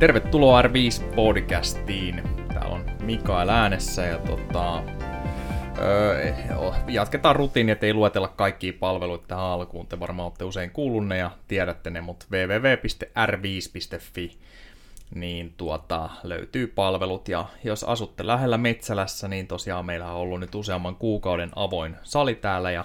Tervetuloa R5-podcastiin. Täällä on Mikael äänessä ja tota, öö, jatketaan rutiini, ettei luetella kaikkia palveluita tähän alkuun. Te varmaan olette usein kuulunne ja tiedätte ne, mutta www.r5.fi niin tuota, löytyy palvelut. Ja jos asutte lähellä Metsälässä, niin tosiaan meillä on ollut nyt useamman kuukauden avoin sali täällä ja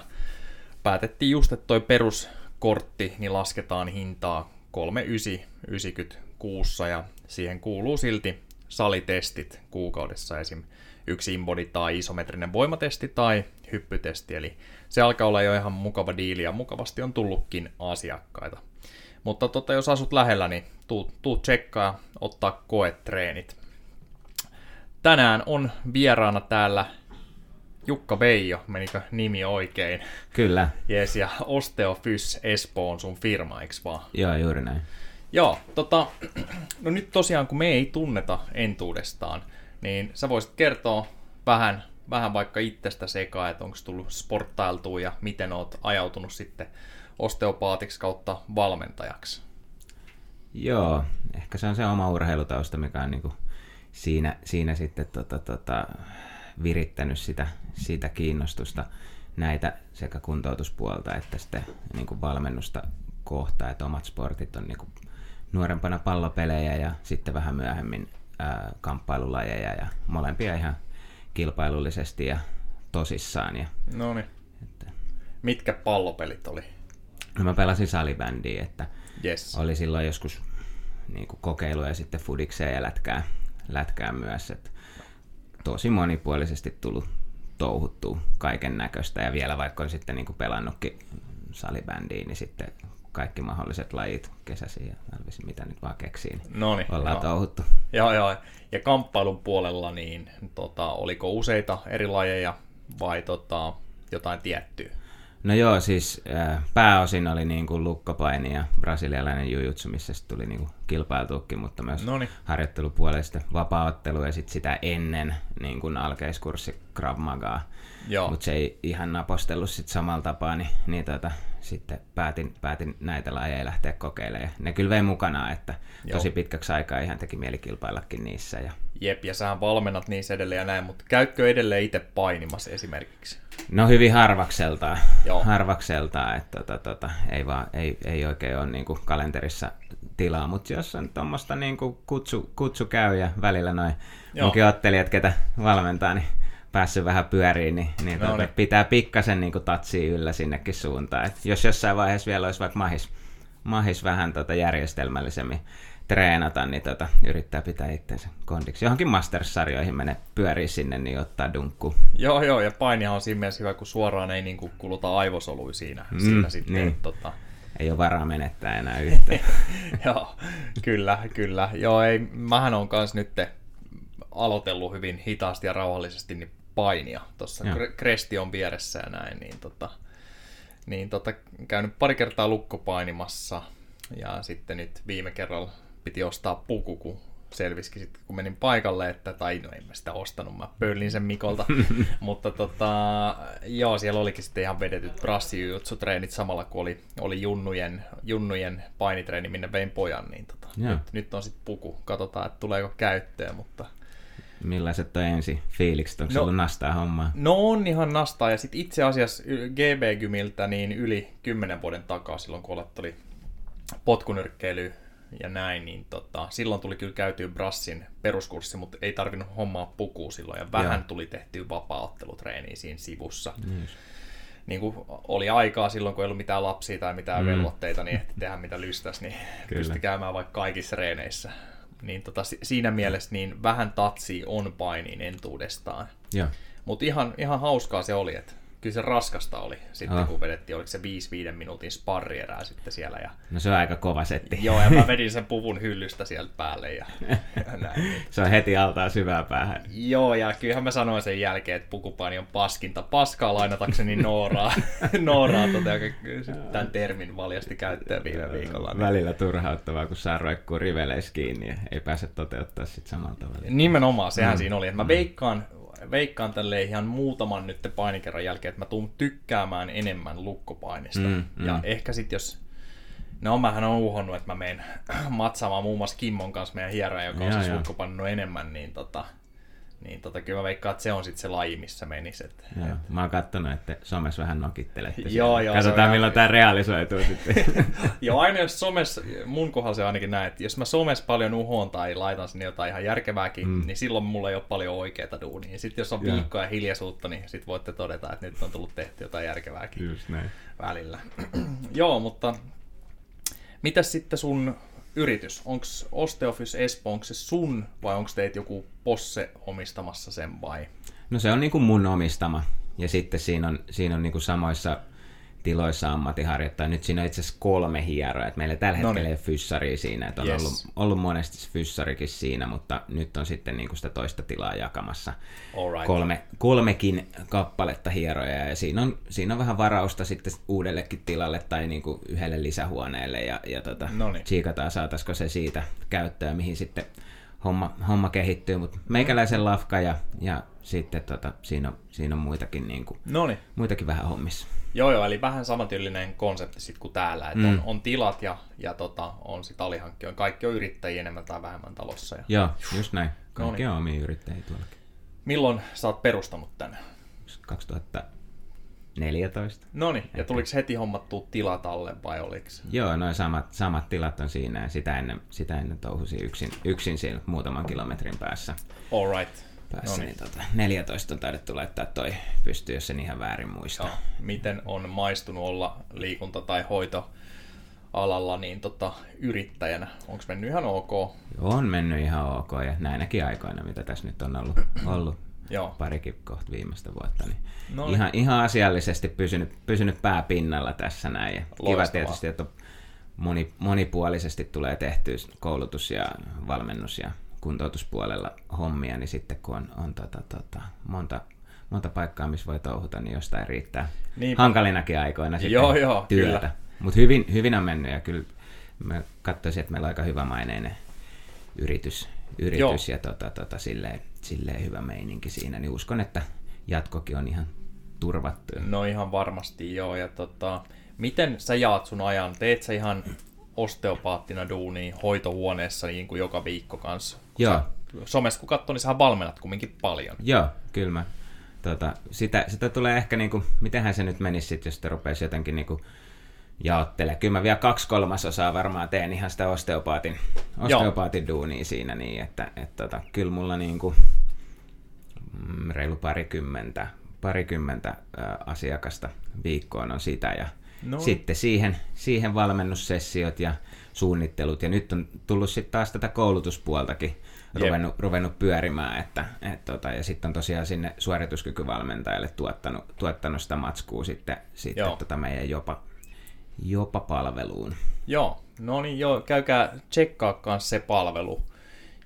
päätettiin just, että toi peruskortti niin lasketaan hintaa 3,990 kuussa ja siihen kuuluu silti salitestit kuukaudessa esim. yksi inbody tai isometrinen voimatesti tai hyppytesti, eli se alkaa olla jo ihan mukava diili ja mukavasti on tullutkin asiakkaita. Mutta tota, jos asut lähellä, niin tuu, tuu tsekkaa, ottaa koetreenit. Tänään on vieraana täällä Jukka Veijo, menikö nimi oikein? Kyllä. Jees, ja Osteofys Espoo on sun firma, eikö vaan? Joo, juuri näin. Joo, tota, no nyt tosiaan kun me ei tunneta entuudestaan, niin sä voisit kertoa vähän, vähän vaikka itsestä sekaan, että onko tullut sporttailtua ja miten oot ajautunut sitten osteopaatiksi kautta valmentajaksi. Joo, ehkä se on se oma urheilutausta, mikä on niinku siinä, siinä sitten tota, tota, virittänyt sitä, sitä kiinnostusta näitä sekä kuntoutuspuolta että sitten niin valmennusta kohtaa, että omat sportit on niin nuorempana pallopelejä ja sitten vähän myöhemmin ää, kamppailulajeja ja molempia ihan kilpailullisesti ja tosissaan. Ja, no niin. Että... Mitkä pallopelit oli? No mä pelasin salibändiä, että yes. oli silloin joskus niin kuin kokeiluja sitten fudikseen ja lätkää, lätkää myös. Että tosi monipuolisesti tullut touhuttua kaiken näköistä ja vielä vaikka on sitten niin kuin pelannutkin salibändiin, niin sitten kaikki mahdolliset lajit, kesäsi ja talvisin, mitä nyt vaan keksii, niin Noniin, ollaan joo. touhuttu. Joo, joo. Ja kamppailun puolella, niin tota, oliko useita eri lajeja vai tota, jotain tiettyä? No joo, siis äh, pääosin oli niin kuin lukkopaini ja brasilialainen jujutsu, missä tuli niin kuin kilpailtuukin, mutta myös Noniin. harjoittelupuolesta vapaaottelu ja sit sitä ennen niin kuin alkeiskurssi Krav Magaa. Mutta se ei ihan napostellut sit samalla tapaa, niin, niin tota, sitten päätin, päätin näitä lajeja lähteä kokeilemaan. Ne kyllä vei mukana, että Joo. tosi pitkäksi aikaa ihan teki mieli kilpaillakin niissä. Ja... Jep, ja sähän valmennat niissä edelleen ja näin, mutta käytkö edelleen itse painimassa esimerkiksi? No hyvin harvakseltaan, Joo. harvakseltaan että tota, tota, ei, vaan, ei, ei oikein ole niin kuin kalenterissa tilaa, mutta jos on tuommoista niin kutsu, kutsu käy ja välillä noin munkin ottelijat, ketä valmentaa, niin päässyt vähän pyöriin, niin, niin, no tuota, niin. pitää pikkasen niin tatsia yllä sinnekin suuntaan. Et jos jossain vaiheessa vielä olisi vaikka mahis, mahis vähän tota järjestelmällisemmin treenata, niin tota, yrittää pitää itseensä kondiksi. Johonkin Masters-sarjoihin menee pyörii sinne, niin ottaa dunkku. Joo, joo, ja painihan on siinä mielessä hyvä, kun suoraan ei niin kuin kuluta aivosoluja siinä, mm, siinä sitten. Niin. Tota... Ei ole varaa menettää enää yhtään. joo, kyllä, kyllä. Joo, ei, mähän on kanssa nyt aloitellut hyvin hitaasti ja rauhallisesti niin painia. Tuossa Kresti on vieressä ja näin, niin, tota, niin tota, käynyt pari kertaa lukkopainimassa ja sitten nyt viime kerralla piti ostaa puku, kun selvisikin sitten, kun menin paikalle, että, tai no en mä sitä ostanut, mä pöllin sen Mikolta, mutta tota, joo, siellä olikin sitten ihan vedetyt brassijutsutreenit samalla, kun oli, oli junnujen, junnujen painitreeni, minne vein pojan, niin tota, nyt, nyt, on sitten puku, katsotaan, että tuleeko käyttöön, mutta Millaiset on ensi fiilikset? Onko no, ollut nastaa hommaa? No on ihan nastaa. Ja sitten itse asiassa GB Gymiltä niin yli 10 vuoden takaa, silloin kun olet oli potkunyrkkeily ja näin, niin tota, silloin tuli kyllä käytyä Brassin peruskurssi, mutta ei tarvinnut hommaa pukua silloin. Ja vähän Joo. tuli tehty vapaa-ottelutreeniä siinä sivussa. Yes. Niin kuin oli aikaa silloin, kun ei ollut mitään lapsia tai mitään mm. velvoitteita, niin ehti tehdä mitä lystäs, niin pystyi käymään vaikka kaikissa reeneissä niin tota, siinä mielessä niin vähän tatsi on painiin entuudestaan. Mutta ihan, ihan hauskaa se oli, että kyllä se raskasta oli sitten, oh. kun vedettiin, oliko se 5-5 minuutin sparrierää sitten siellä. Ja... No se on aika kova setti. Joo, ja mä vedin sen puvun hyllystä sieltä päälle ja, ja näin. Se on heti altaa syvää päähän. Joo, ja kyllähän mä sanoin sen jälkeen, että pukupaini on paskinta. Paskaa lainatakseni Nooraa, Nooraa tota, joka tämän termin valjasti käyttöön viime viikolla. Niin. Välillä turhauttavaa, kun saa roikkuu riveleissä kiinni ja ei pääse toteuttaa sitten samalla tavalla. Nimenomaan, sehän mm. siinä oli. Että mä veikkaan, veikkaan tälle ihan muutaman nyt painikerran jälkeen, että mä tuun tykkäämään enemmän lukkopainista. Mm, mm. Ja ehkä sitten jos No mähän on uhonnut, että mä menen matsaamaan muun muassa Kimmon kanssa meidän hieroja, joka on siis enemmän, niin tota, niin tota, kyllä mä veikkaan, että se on sitten se laji, missä menisi. Että, joo, et... Mä oon kattonut, että somessa vähän nokittelette. joo, joo, Katsotaan, milloin tämä realisoituu sitten. joo, aina jos somessa, mun kohdalla se ainakin näin, että jos mä somessa paljon uhon tai laitan sinne jotain ihan järkevääkin, mm. niin silloin mulla ei ole paljon oikeita duunia. Sitten jos on viikkoa ja hiljaisuutta, niin sitten voitte todeta, että nyt on tullut tehty jotain järkevääkin Just näin. välillä. joo, mutta mitäs sitten sun yritys? Onko Osteofys Espoo, onko se sun vai onko teitä joku posse omistamassa sen vai? No se on niin kuin mun omistama. Ja sitten siinä on, siinä on niin kuin samoissa tiloissa ammattiharjoittaja. Nyt siinä on itse asiassa kolme hieroa. Meillä tällä hetkellä ei ole fyssaria siinä. Että on yes. ollut, ollut monesti fyssarikin siinä, mutta nyt on sitten niin kuin sitä toista tilaa jakamassa. Right. Kolme, kolmekin kappaletta hieroja. Ja siinä on, siinä on vähän varausta sitten uudellekin tilalle tai niin kuin yhdelle lisähuoneelle. Ja, ja tota, tsiikataan, saataisiko se siitä käyttöön, mihin sitten homma, homma kehittyy. Mutta meikäläisen lafka ja, ja sitten tota, siinä, on, siinä on muitakin, niin kuin, muitakin vähän hommissa. Joo, joo, eli vähän samantyylinen konsepti sitten kuin täällä, että mm. on, on, tilat ja, ja tota, on sitten alihankkijoita. Kaikki on yrittäjiä enemmän tai vähemmän talossa. Ja... Joo, just näin. Kaikki Noniin. on omia yrittäjiä tuollakin. Milloin sä oot perustanut tänne? 2014. No niin, ja tuliko heti hommattua tilat alle vai oliko? Joo, noin samat, samat tilat on siinä ja sitä ennen, sitä ennen touhusin yksin, yksin siellä muutaman kilometrin päässä. All right päässä, niin tota, 14 on taidettu laittaa toi pysty, jos sen ihan väärin muista. Joo. Miten on maistunut olla liikunta- tai hoito alalla niin tota, yrittäjänä? Onko mennyt ihan ok? On mennyt ihan ok ja näinäkin aikoina, mitä tässä nyt on ollut, ollut Joo. parikin kohta viimeistä vuotta, niin no, ihan, ihan asiallisesti pysynyt, pysynyt pää pinnalla tässä näin. Ja kiva tietysti, että moni, monipuolisesti tulee tehty koulutus ja valmennus ja kuntoutuspuolella hommia, niin sitten kun on, on tota, tota, monta, monta paikkaa, missä voi touhuta, niin jostain riittää Niinpä. hankalinakin aikoina sitten joo, joo, työtä. Mutta hyvin, hyvin on mennyt ja kyllä mä katsoisin, että meillä on aika hyvä maineinen yritys, yritys ja tota, tota, silleen, silleen hyvä meininki siinä, niin uskon, että jatkokin on ihan turvattu. No ihan varmasti joo, ja tota, miten sä jaat sun ajan? Teet sä ihan osteopaattina duuni hoitohuoneessa niin kuin joka viikko kanssa. Joo. Somessa kun katsoo, niin sä valmennat kumminkin paljon. Joo, kyllä mä. Tota, sitä, sitä tulee ehkä, niin kuin, mitenhän se nyt menisi sit, jos te rupeaisi jotenkin niin kuin, jaottele. Kyllä mä vielä kaksi kolmasosaa varmaan teen ihan sitä osteopaatin, osteopaatin duunia siinä niin, että et, tota, kyllä mulla niin kuin, mm, reilu parikymmentä, parikymmentä ä, asiakasta viikkoon on sitä ja No. Sitten siihen, siihen valmennussessiot ja suunnittelut. Ja nyt on tullut sitten taas tätä koulutuspuoltakin ruvennut, ruvennut pyörimään. Että, et tota, ja sitten on tosiaan sinne suorituskykyvalmentajalle tuottanut, tuottanut sitä matskua sitten, sitten tota meidän jopa, jopa palveluun. Joo, no niin joo, käykää tsekkaa se palvelu,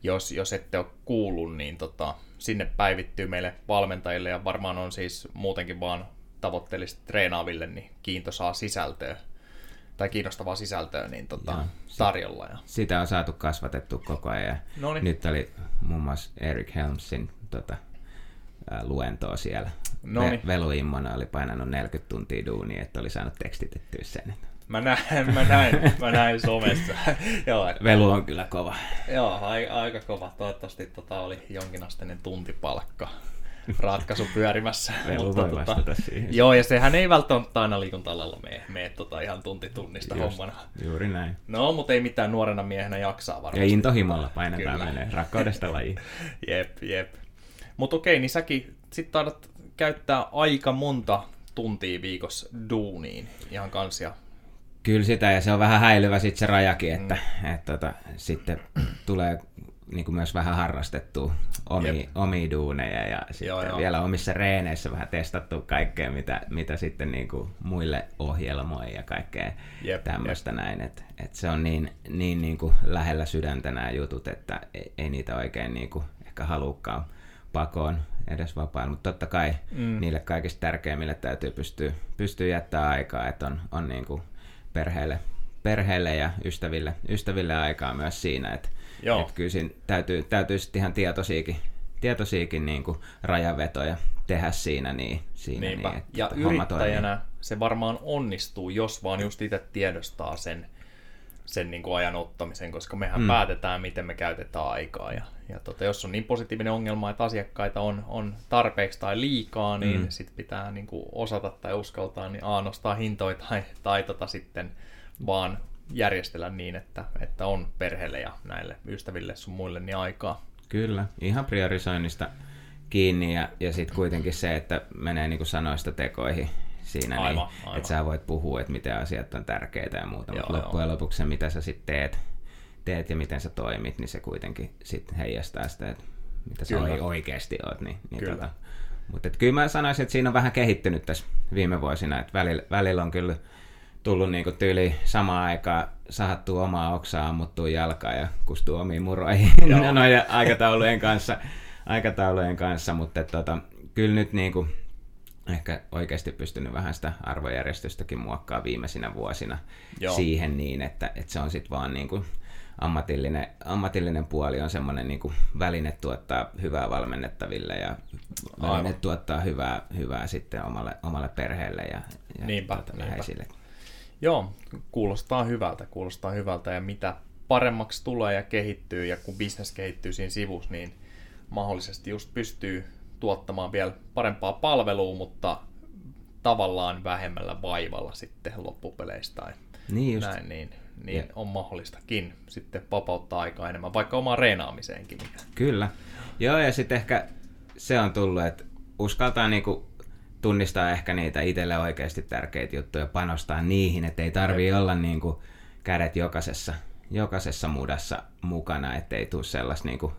jos, jos ette ole kuullut, niin tota, sinne päivittyy meille valmentajille ja varmaan on siis muutenkin vaan tavoitteellisesti treenaaville niin kiintoisaa sisältöä tai kiinnostavaa sisältöä niin tota, Joo, tarjolla. Ja. Sitä on saatu kasvatettu koko ajan. Noniin. Nyt oli muun muassa Eric Helmsin tota, luentoa siellä. Ve- Velu Immona oli painanut 40 tuntia duunia, että oli saanut tekstitettyä sen. Mä näin, mä näin, mä näin somessa. Joo, Velu on kyllä kova. Joo, aika kova. Toivottavasti tota oli jonkinasteinen tuntipalkka ratkaisu pyörimässä. Mutta, tota, siihen. Joo, ja sehän ei välttämättä aina liikunta-alalla mene, mene tota ihan tunti tunnista Just, hommana. Juuri näin. No, mutta ei mitään nuorena miehenä jaksaa varmasti. Ja intohimolla painetaan Kyllä. menee, rakkaudesta laji. jep, jep. Mutta okei, niin säkin sit taidat käyttää aika monta tuntia viikossa duuniin ihan kansia. Kyllä sitä, ja se on vähän häilyvä sitten se rajakin, että mm. et, tota, sitten tulee niin kuin myös vähän harrastettu omi, omia duuneja ja sitten joo, joo. vielä omissa reeneissä vähän testattu kaikkea, mitä, mitä sitten niin kuin muille ohjelmoi ja kaikkea jep, tämmöistä jep. näin. Et, et se on niin, niin, niin kuin lähellä sydäntä nämä jutut, että ei, ei niitä oikein niin kuin ehkä halukkaan pakoon edes vapailla, mutta totta kai mm. niille kaikista tärkeimmille täytyy pystyä, pystyä jättämään aikaa, että on, on niin kuin perheelle, perheelle ja ystäville, ystäville aikaa myös siinä, että Joo. Että kyllä siinä täytyy, täytyy sitten ihan tietoisiakin, tietoisiakin niin kuin rajavetoja tehdä siinä. Niin, siinä Niinpä. niin, että ja yrittäjänä toimii. se varmaan onnistuu, jos vaan just itse tiedostaa sen, sen niin kuin ajan ottamisen, koska mehän mm. päätetään, miten me käytetään aikaa. Ja, ja tota, jos on niin positiivinen ongelma, että asiakkaita on, on tarpeeksi tai liikaa, niin mm. sitten pitää niin kuin osata tai uskaltaa niin A, nostaa hintoja tai, tai tota sitten vaan järjestellä niin, että, että on perheelle ja näille ystäville sun muille niin aikaa. Kyllä, ihan priorisoinnista kiinni ja, ja sitten kuitenkin se, että menee niin kuin sanoista tekoihin siinä, aivan, niin, aivan. että sä voit puhua, että miten asiat on tärkeitä ja muuta, mutta loppujen lopuksi se, mitä sä sitten teet, teet ja miten sä toimit, niin se kuitenkin sitten heijastaa sitä, että mitä sä kyllä. oikeasti oot. Niin, niin kyllä. Tota, mutta kyllä mä sanoisin, että siinä on vähän kehittynyt tässä viime vuosina, että välillä, välillä on kyllä tullut niinku tyyli samaan aikaan sahattu omaa oksaa, ammuttua jalkaa ja kustuu omiin muroihin noiden aikataulujen kanssa, aikataulujen kanssa mutta tota, kyllä nyt niinku, ehkä oikeasti pystynyt vähän sitä arvojärjestystäkin muokkaa viimeisinä vuosina Joo. siihen niin, että, että se on sitten vaan niin kuin ammatillinen, ammatillinen puoli on semmoinen niin kuin väline tuottaa hyvää valmennettaville ja väline Aivan. tuottaa hyvää, hyvää sitten omalle, omalle perheelle ja, ja niinpä, tuota, niinpä. läheisille. Joo, kuulostaa hyvältä, kuulostaa hyvältä ja mitä paremmaksi tulee ja kehittyy ja kun bisnes kehittyy siinä sivussa, niin mahdollisesti just pystyy tuottamaan vielä parempaa palvelua, mutta tavallaan vähemmällä vaivalla sitten loppupeleistä tai niin just. näin, niin, niin on mahdollistakin sitten vapauttaa aikaa enemmän, vaikka omaan reenaamiseenkin. Kyllä. Joo, ja sitten ehkä se on tullut, että uskaltaa niinku tunnistaa ehkä niitä itselle oikeasti tärkeitä juttuja, panostaa niihin, että ei tarvii olla niinku kädet jokaisessa, jokaisessa mudassa mukana, ettei tule sellaista niinku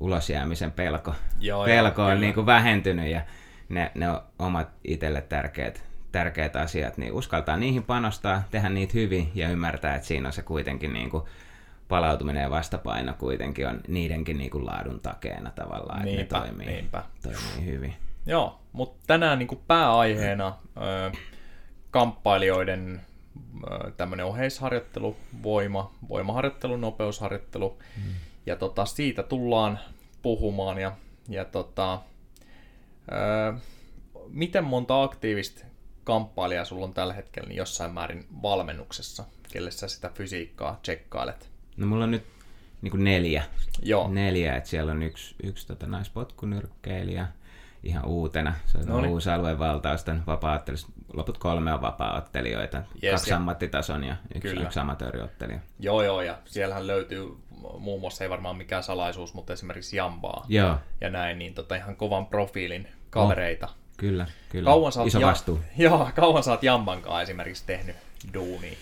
ulosjäämisen pelko, joo, pelko joo, on niin kuin vähentynyt ja ne, ne on omat itselle tärkeät, tärkeät asiat, niin uskaltaa niihin panostaa, tehdä niitä hyvin ja ymmärtää, että siinä on se kuitenkin niin kuin palautuminen ja vastapaino kuitenkin on niidenkin niin kuin laadun takeena tavallaan, niinpä, että ne toimii, niinpä. toimii hyvin. Joo, mutta tänään niin kuin pääaiheena ö, kamppailijoiden tämmöinen oheisharjoittelu, voima, voimaharjoittelu, nopeusharjoittelu. Hmm. Ja tota, siitä tullaan puhumaan. Ja, ja tota, öö, miten monta aktiivista kamppailijaa sulla on tällä hetkellä niin jossain määrin valmennuksessa, kelle sä sitä fysiikkaa tsekkailet? No mulla on nyt niin kuin neljä. Joo. Neljä, että siellä on yksi, yksi tota, naispotkunyrkkeilijä ihan uutena. Se on Noniin. uusi aluevaltaus tämän vapaa Loput kolme on vapaa-ottelijoita. Yes, Kaksi ja... ammattitason ja yksi, yksi amatööriottelija. Joo, joo, ja siellähän löytyy muun muassa ei varmaan mikään salaisuus, mutta esimerkiksi Jambaa Joo. ja näin, niin tota ihan kovan profiilin kavereita. Oh, kyllä, kyllä. Kauan sä Iso ja, vastuu. Joo, kauan sä oot Jambankaan esimerkiksi tehnyt duunia?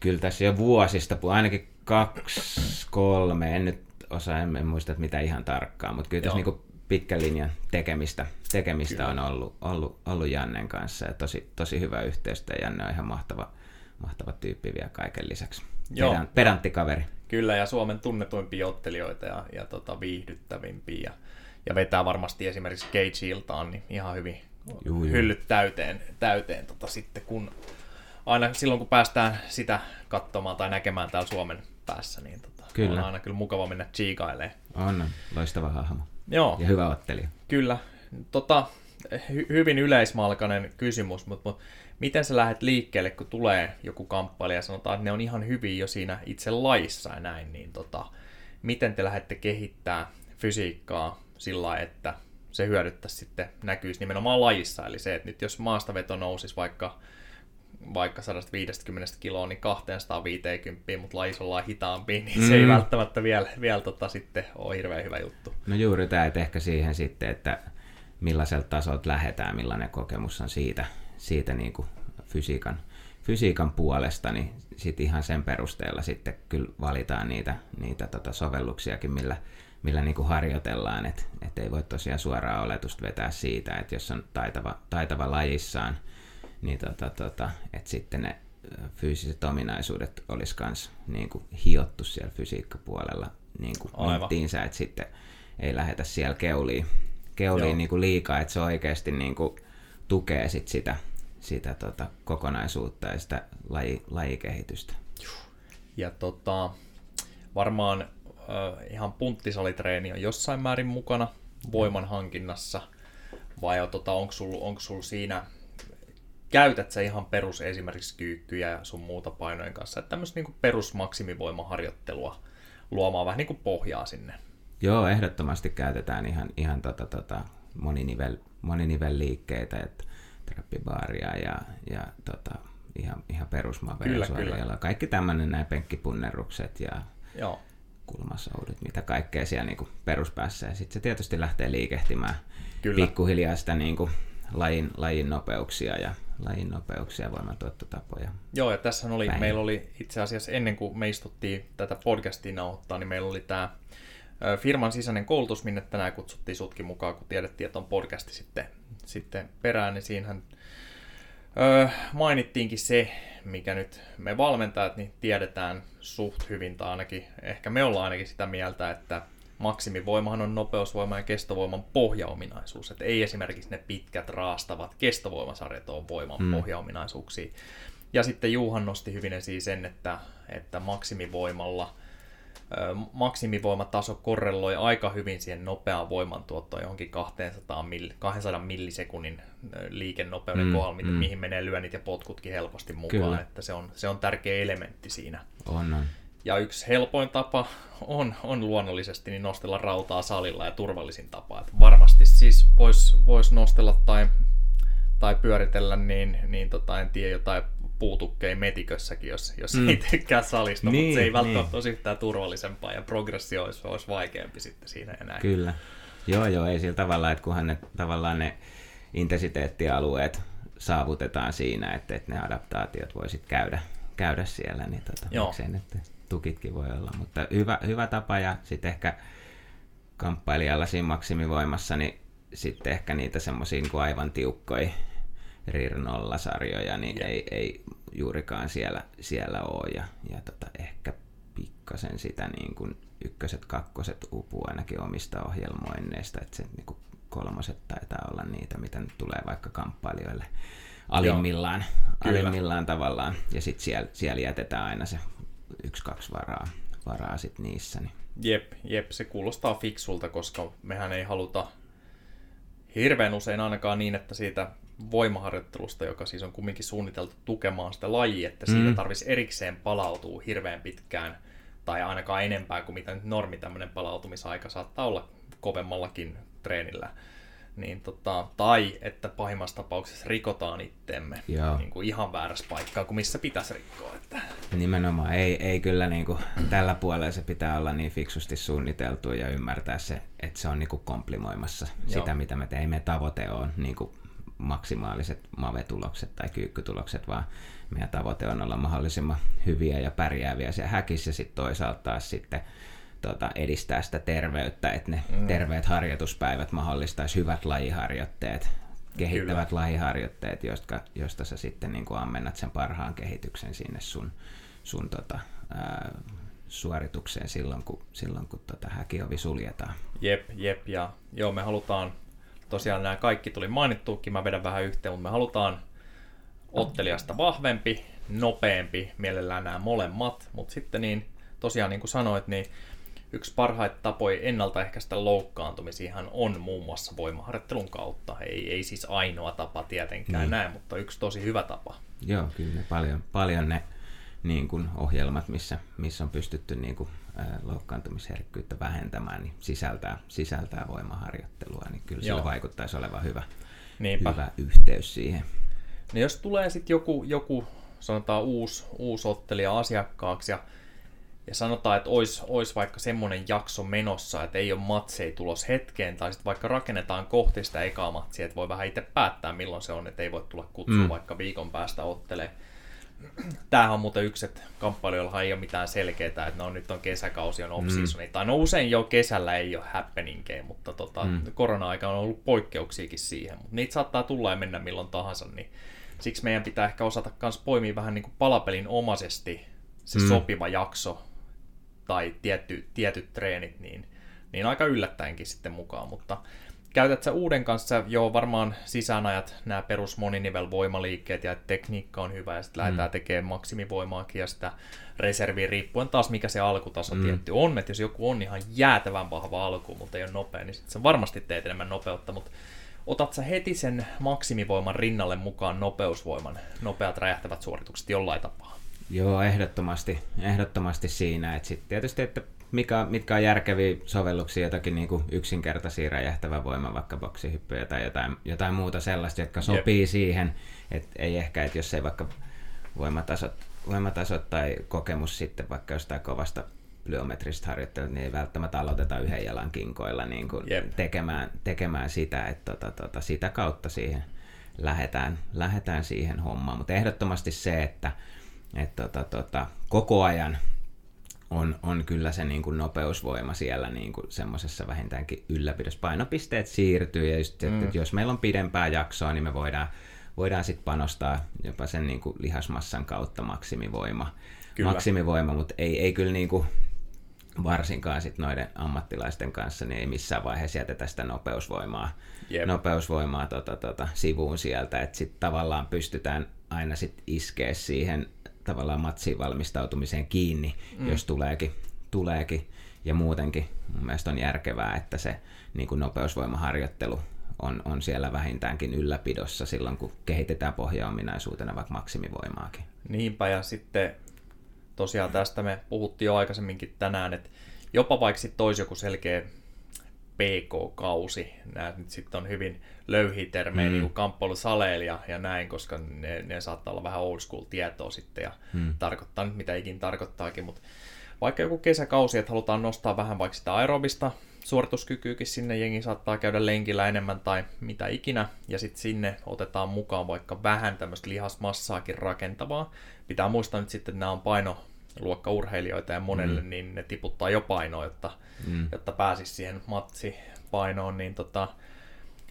Kyllä tässä jo vuosista, ainakin kaksi, kolme, en nyt osaa, en, en muista että mitä ihan tarkkaan, mutta kyllä tässä niinku pitkän linjan tekemistä, tekemistä on ollut, ollut, ollut Jannen kanssa ja tosi, tosi hyvä yhteistyö. Janne on ihan mahtava, mahtava tyyppi vielä kaiken lisäksi. Joo. pedantti kaveri. Kyllä, ja Suomen tunnetuimpia ottelijoita ja, ja tota, viihdyttävimpiä. Ja, ja vetää varmasti esimerkiksi Cage-iltaan niin ihan hyvin juu, juu. hyllyt täyteen, täyteen tota, sitten, kun aina silloin kun päästään sitä katsomaan tai näkemään täällä Suomen päässä, niin tota, kyllä. on aina kyllä mukava mennä chiikailemaan. On, loistava hahmo. Joo. Ja hyvä ottelija. Kyllä. Tota, hy- hyvin yleismalkainen kysymys, mutta, mutta miten sä lähdet liikkeelle, kun tulee joku kamppailija ja sanotaan, että ne on ihan hyvin jo siinä itse laissa ja näin, niin tota, miten te lähdette kehittää fysiikkaa sillä että se hyödyttäisi sitten, näkyisi nimenomaan lajissa, eli se, että nyt jos maastaveto nousisi vaikka vaikka 150 kiloa, niin 250, mutta lajissa ollaan hitaampi, niin mm. se ei mm. välttämättä vielä, vielä tota, sitten ole hirveän hyvä juttu. No juuri tämä, että ehkä siihen sitten, että millaiselta tasolta lähdetään, millainen kokemus on siitä, siitä niin kuin fysiikan, fysiikan puolesta, niin sitten ihan sen perusteella sitten kyllä valitaan niitä, niitä tota sovelluksiakin, millä, millä niin kuin harjoitellaan, että et ei voi tosiaan suoraan oletusta vetää siitä, että jos on taitava, taitava lajissaan, niin tota, tota, että sitten ne fyysiset ominaisuudet olisi myös niin hiottu siellä fysiikkapuolella niin kuin mittiinsä, että sitten ei lähetä siellä keuliin, keuliin niin kuin liikaa, että se oikeasti niin kuin tukee sit sitä, sitä tota, kokonaisuutta ja sitä laji, lajikehitystä. Ja tota, varmaan äh, ihan punttisalitreeni on jossain määrin mukana voiman hankinnassa, vai tota, onko sulla sul siinä käytät sä ihan perus esimerkiksi kyykkyjä ja sun muuta painojen kanssa, että tämmöistä niin perusmaksimivoimaharjoittelua luomaan vähän niin kuin pohjaa sinne. Joo, ehdottomasti käytetään ihan, ihan tota, tota, moninivel, moninivelliikkeitä, että trappibaaria ja, ja tota, ihan, ihan perusmaverosuojella. Kaikki tämmöinen nämä penkkipunnerrukset ja Joo. kulmasoudut, mitä kaikkea siellä niin kuin peruspäässä. Ja sitten se tietysti lähtee liikehtimään Kyllä. pikkuhiljaa sitä niin kuin lajin, lajin nopeuksia ja lajin nopeuksia, voimatuottotapoja. Joo, ja tässä oli, Päin. meillä oli itse asiassa ennen kuin me istuttiin tätä podcastia nauhoittaa, niin meillä oli tämä firman sisäinen koulutus, minne tänään kutsuttiin sutkin mukaan, kun tiedettiin, että on podcasti sitten, sitten perään, niin siinähän öö, mainittiinkin se, mikä nyt me valmentajat niin tiedetään suht hyvin, tai ainakin ehkä me ollaan ainakin sitä mieltä, että maksimivoimahan on nopeusvoima ja kestovoiman pohjaominaisuus. Että ei esimerkiksi ne pitkät raastavat kestovoimasarjat ole voiman mm. pohjaominaisuuksia. Ja sitten Juhan nosti hyvin esiin sen, että, että maksimivoimalla maksimivoimataso korreloi aika hyvin siihen nopeaan voimantuottoon johonkin 200, mill, 200 millisekunnin liikennopeuden mm, kohdalla, mm. mihin menee lyönnit ja potkutkin helposti mukaan. Kyllä. Että se on, se on tärkeä elementti siinä. On, on. Ja yksi helpoin tapa on, on luonnollisesti niin nostella rautaa salilla ja turvallisin tapa. Että varmasti siis voisi vois nostella tai, tai pyöritellä, niin, niin tota, en tiedä, jotain puutukkeja metikössäkin, jos, jos mm. ei tykkää salista, niin, mutta se ei välttämättä niin. olisi yhtään turvallisempaa ja progressio olisi, olisi vaikeampi sitten siinä enää. Kyllä. Joo, joo, ei sillä tavalla, että kunhan ne, tavallaan ne intensiteettialueet saavutetaan siinä, että, että ne adaptaatiot voisit käydä, käydä siellä, niin tota, joo. Miksei, että tukitkin voi olla, mutta hyvä, hyvä tapa ja sitten ehkä kamppailijalla siinä maksimivoimassa, niin sitten ehkä niitä semmoisia niin aivan tiukkoja rirnolla-sarjoja, niin ei, ei juurikaan siellä, siellä ole ja, ja tota, ehkä pikkasen sitä niin kuin ykköset, kakkoset upuu ainakin omista ohjelmoinneista, että se niin kuin kolmoset taitaa olla niitä, mitä nyt tulee vaikka kamppailijoille alimmillaan, alimmillaan tavallaan, ja sitten siellä, siellä jätetään aina se yksi-kaksi varaa, varaa sit niissä. Niin. Jep, jep, se kuulostaa fiksulta, koska mehän ei haluta hirveän usein ainakaan niin, että siitä voimaharjoittelusta, joka siis on kumminkin suunniteltu tukemaan sitä lajia, että siitä mm. tarvitsisi erikseen palautua hirveän pitkään tai ainakaan enempää kuin mitä nyt normi tämmöinen palautumisaika saattaa olla kovemmallakin treenillä niin tota, tai että pahimmassa tapauksessa rikotaan itteemme niin kuin ihan väärässä paikkaa kuin missä pitäisi rikkoa. Että... Nimenomaan, ei, ei kyllä niin kuin, tällä puolella se pitää olla niin fiksusti suunniteltu ja ymmärtää se, että se on niin kuin komplimoimassa Joo. sitä, mitä me teemme. Tavoite on niin kuin maksimaaliset mavetulokset tai kyykkytulokset, vaan meidän tavoite on olla mahdollisimman hyviä ja pärjääviä siellä häkissä sitten toisaalta taas sitten tota, edistää sitä terveyttä, että ne mm. terveet harjoituspäivät mahdollistaisi hyvät lajiharjoitteet, kehittävät Kyllä. lajiharjoitteet, josta, josta sä sitten niin kuin ammennat sen parhaan kehityksen sinne sun, sun tota, ää, suoritukseen silloin, kun, silloin, kun tota häkiovi suljetaan. Jep, jep, ja joo, me halutaan, tosiaan nämä kaikki tuli mainittuukin, mä vedän vähän yhteen, mutta me halutaan ottelijasta vahvempi, nopeampi, mielellään nämä molemmat, mutta sitten niin, tosiaan niin kuin sanoit, niin Yksi parhaita tapoja ennaltaehkäistä loukkaantumisiahan on muun muassa voimaharjoittelun kautta. Ei, ei siis ainoa tapa tietenkään niin. näin, mutta yksi tosi hyvä tapa. Joo, kyllä paljon, paljon ne niin kuin ohjelmat, missä, missä on pystytty niin kuin, loukkaantumisherkkyyttä vähentämään, niin sisältää, sisältää voimaharjoittelua, niin kyllä Joo. sillä vaikuttaisi olevan hyvä, hyvä yhteys siihen. No jos tulee sitten joku, joku sanotaan uusi, uusi ottelija asiakkaaksi ja ja sanotaan, että olisi, olisi vaikka semmoinen jakso menossa, että ei ole matsei tulos hetkeen, tai sitten vaikka rakennetaan kohti sitä ekaa matsia, että voi vähän itse päättää milloin se on, että ei voi tulla kutsua mm. vaikka viikon päästä ottelee. Tämähän on muuten yksi, että kamppailijoilla ei ole mitään selkeää, että no nyt on kesäkausi, on off mm. tai no usein jo kesällä ei ole happeningkeja, mutta tota, mm. korona-aika on ollut poikkeuksiakin siihen, mutta niitä saattaa tulla ja mennä milloin tahansa, niin siksi meidän pitää ehkä osata myös poimia vähän niin kuin palapelin omaisesti se mm. sopiva jakso tai tietty, tietyt treenit, niin, niin aika yllättäenkin sitten mukaan, mutta käytät sä uuden kanssa jo varmaan sisäänajat nämä perus moninivel voimaliikkeet ja tekniikka on hyvä ja sitten mm. lähdetään tekemään maksimivoimaakin ja sitä reserviin riippuen taas mikä se alkutaso mm. tietty on, että jos joku on ihan jäätävän vahva alku, mutta ei ole nopea, niin sitten sä varmasti teet enemmän nopeutta, mutta otat sä heti sen maksimivoiman rinnalle mukaan nopeusvoiman, nopeat räjähtävät suoritukset jollain tapaa? Joo, ehdottomasti, ehdottomasti siinä. Että sitten tietysti, että mikä, mitkä on järkeviä sovelluksia, jotakin niin kuin yksinkertaisia räjähtävä voima, vaikka boksihyppyjä tai jotain, jotain muuta sellaista, jotka sopii Jep. siihen. Että ei ehkä, että jos ei vaikka voimatasot, voimatasot tai kokemus sitten vaikka jostain kovasta plyometrista harjoittelusta, niin ei välttämättä aloiteta yhden jalan kinkoilla niin kuin tekemään, tekemään sitä, että tota, tota, sitä kautta siihen lähdetään, lähdetään siihen hommaan. Mutta ehdottomasti se, että et tota, tota, koko ajan on, on kyllä se niin kuin nopeusvoima siellä niin kuin semmoisessa vähintäänkin ylläpidossa. Painopisteet siirtyy ja just, mm. että jos meillä on pidempää jaksoa, niin me voidaan, voidaan sitten panostaa jopa sen niin kuin lihasmassan kautta maksimivoima. Kyllä. maksimivoima, mutta ei, ei kyllä niin kuin, varsinkaan sit noiden ammattilaisten kanssa, niin ei missään vaiheessa jätetä sitä nopeusvoimaa, yep. nopeusvoimaa tota, tota, sivuun sieltä, että sitten tavallaan pystytään aina sit iskeä siihen tavallaan matsiin valmistautumiseen kiinni, mm. jos tuleekin, tuleekin. Ja muutenkin mun mielestä on järkevää, että se niin kuin nopeusvoimaharjoittelu on, on siellä vähintäänkin ylläpidossa silloin, kun kehitetään pohjaominaisuutena vaikka maksimivoimaakin. Niinpä, ja sitten tosiaan tästä me puhuttiin jo aikaisemminkin tänään, että jopa vaikka sitten olisi joku selkeä PK-kausi, nämä nyt sitten on hyvin löyhiä termejä, mm. niin kuin kamppailusaleilla ja, ja näin, koska ne, ne saattaa olla vähän old school tietoa sitten ja mm. tarkoittaa nyt mitä ikin tarkoittaakin, mutta vaikka joku kesäkausi, että halutaan nostaa vähän vaikka sitä aerobista suorituskykyykin sinne, jengi saattaa käydä lenkillä enemmän tai mitä ikinä, ja sitten sinne otetaan mukaan vaikka vähän tämmöistä lihasmassaakin rakentavaa. Pitää muistaa nyt sitten, että nämä on paino luokkaurheilijoita ja monelle, mm. niin ne tiputtaa jo painoa, jotta, mm. jotta pääsisi siihen matsipainoon, niin tota,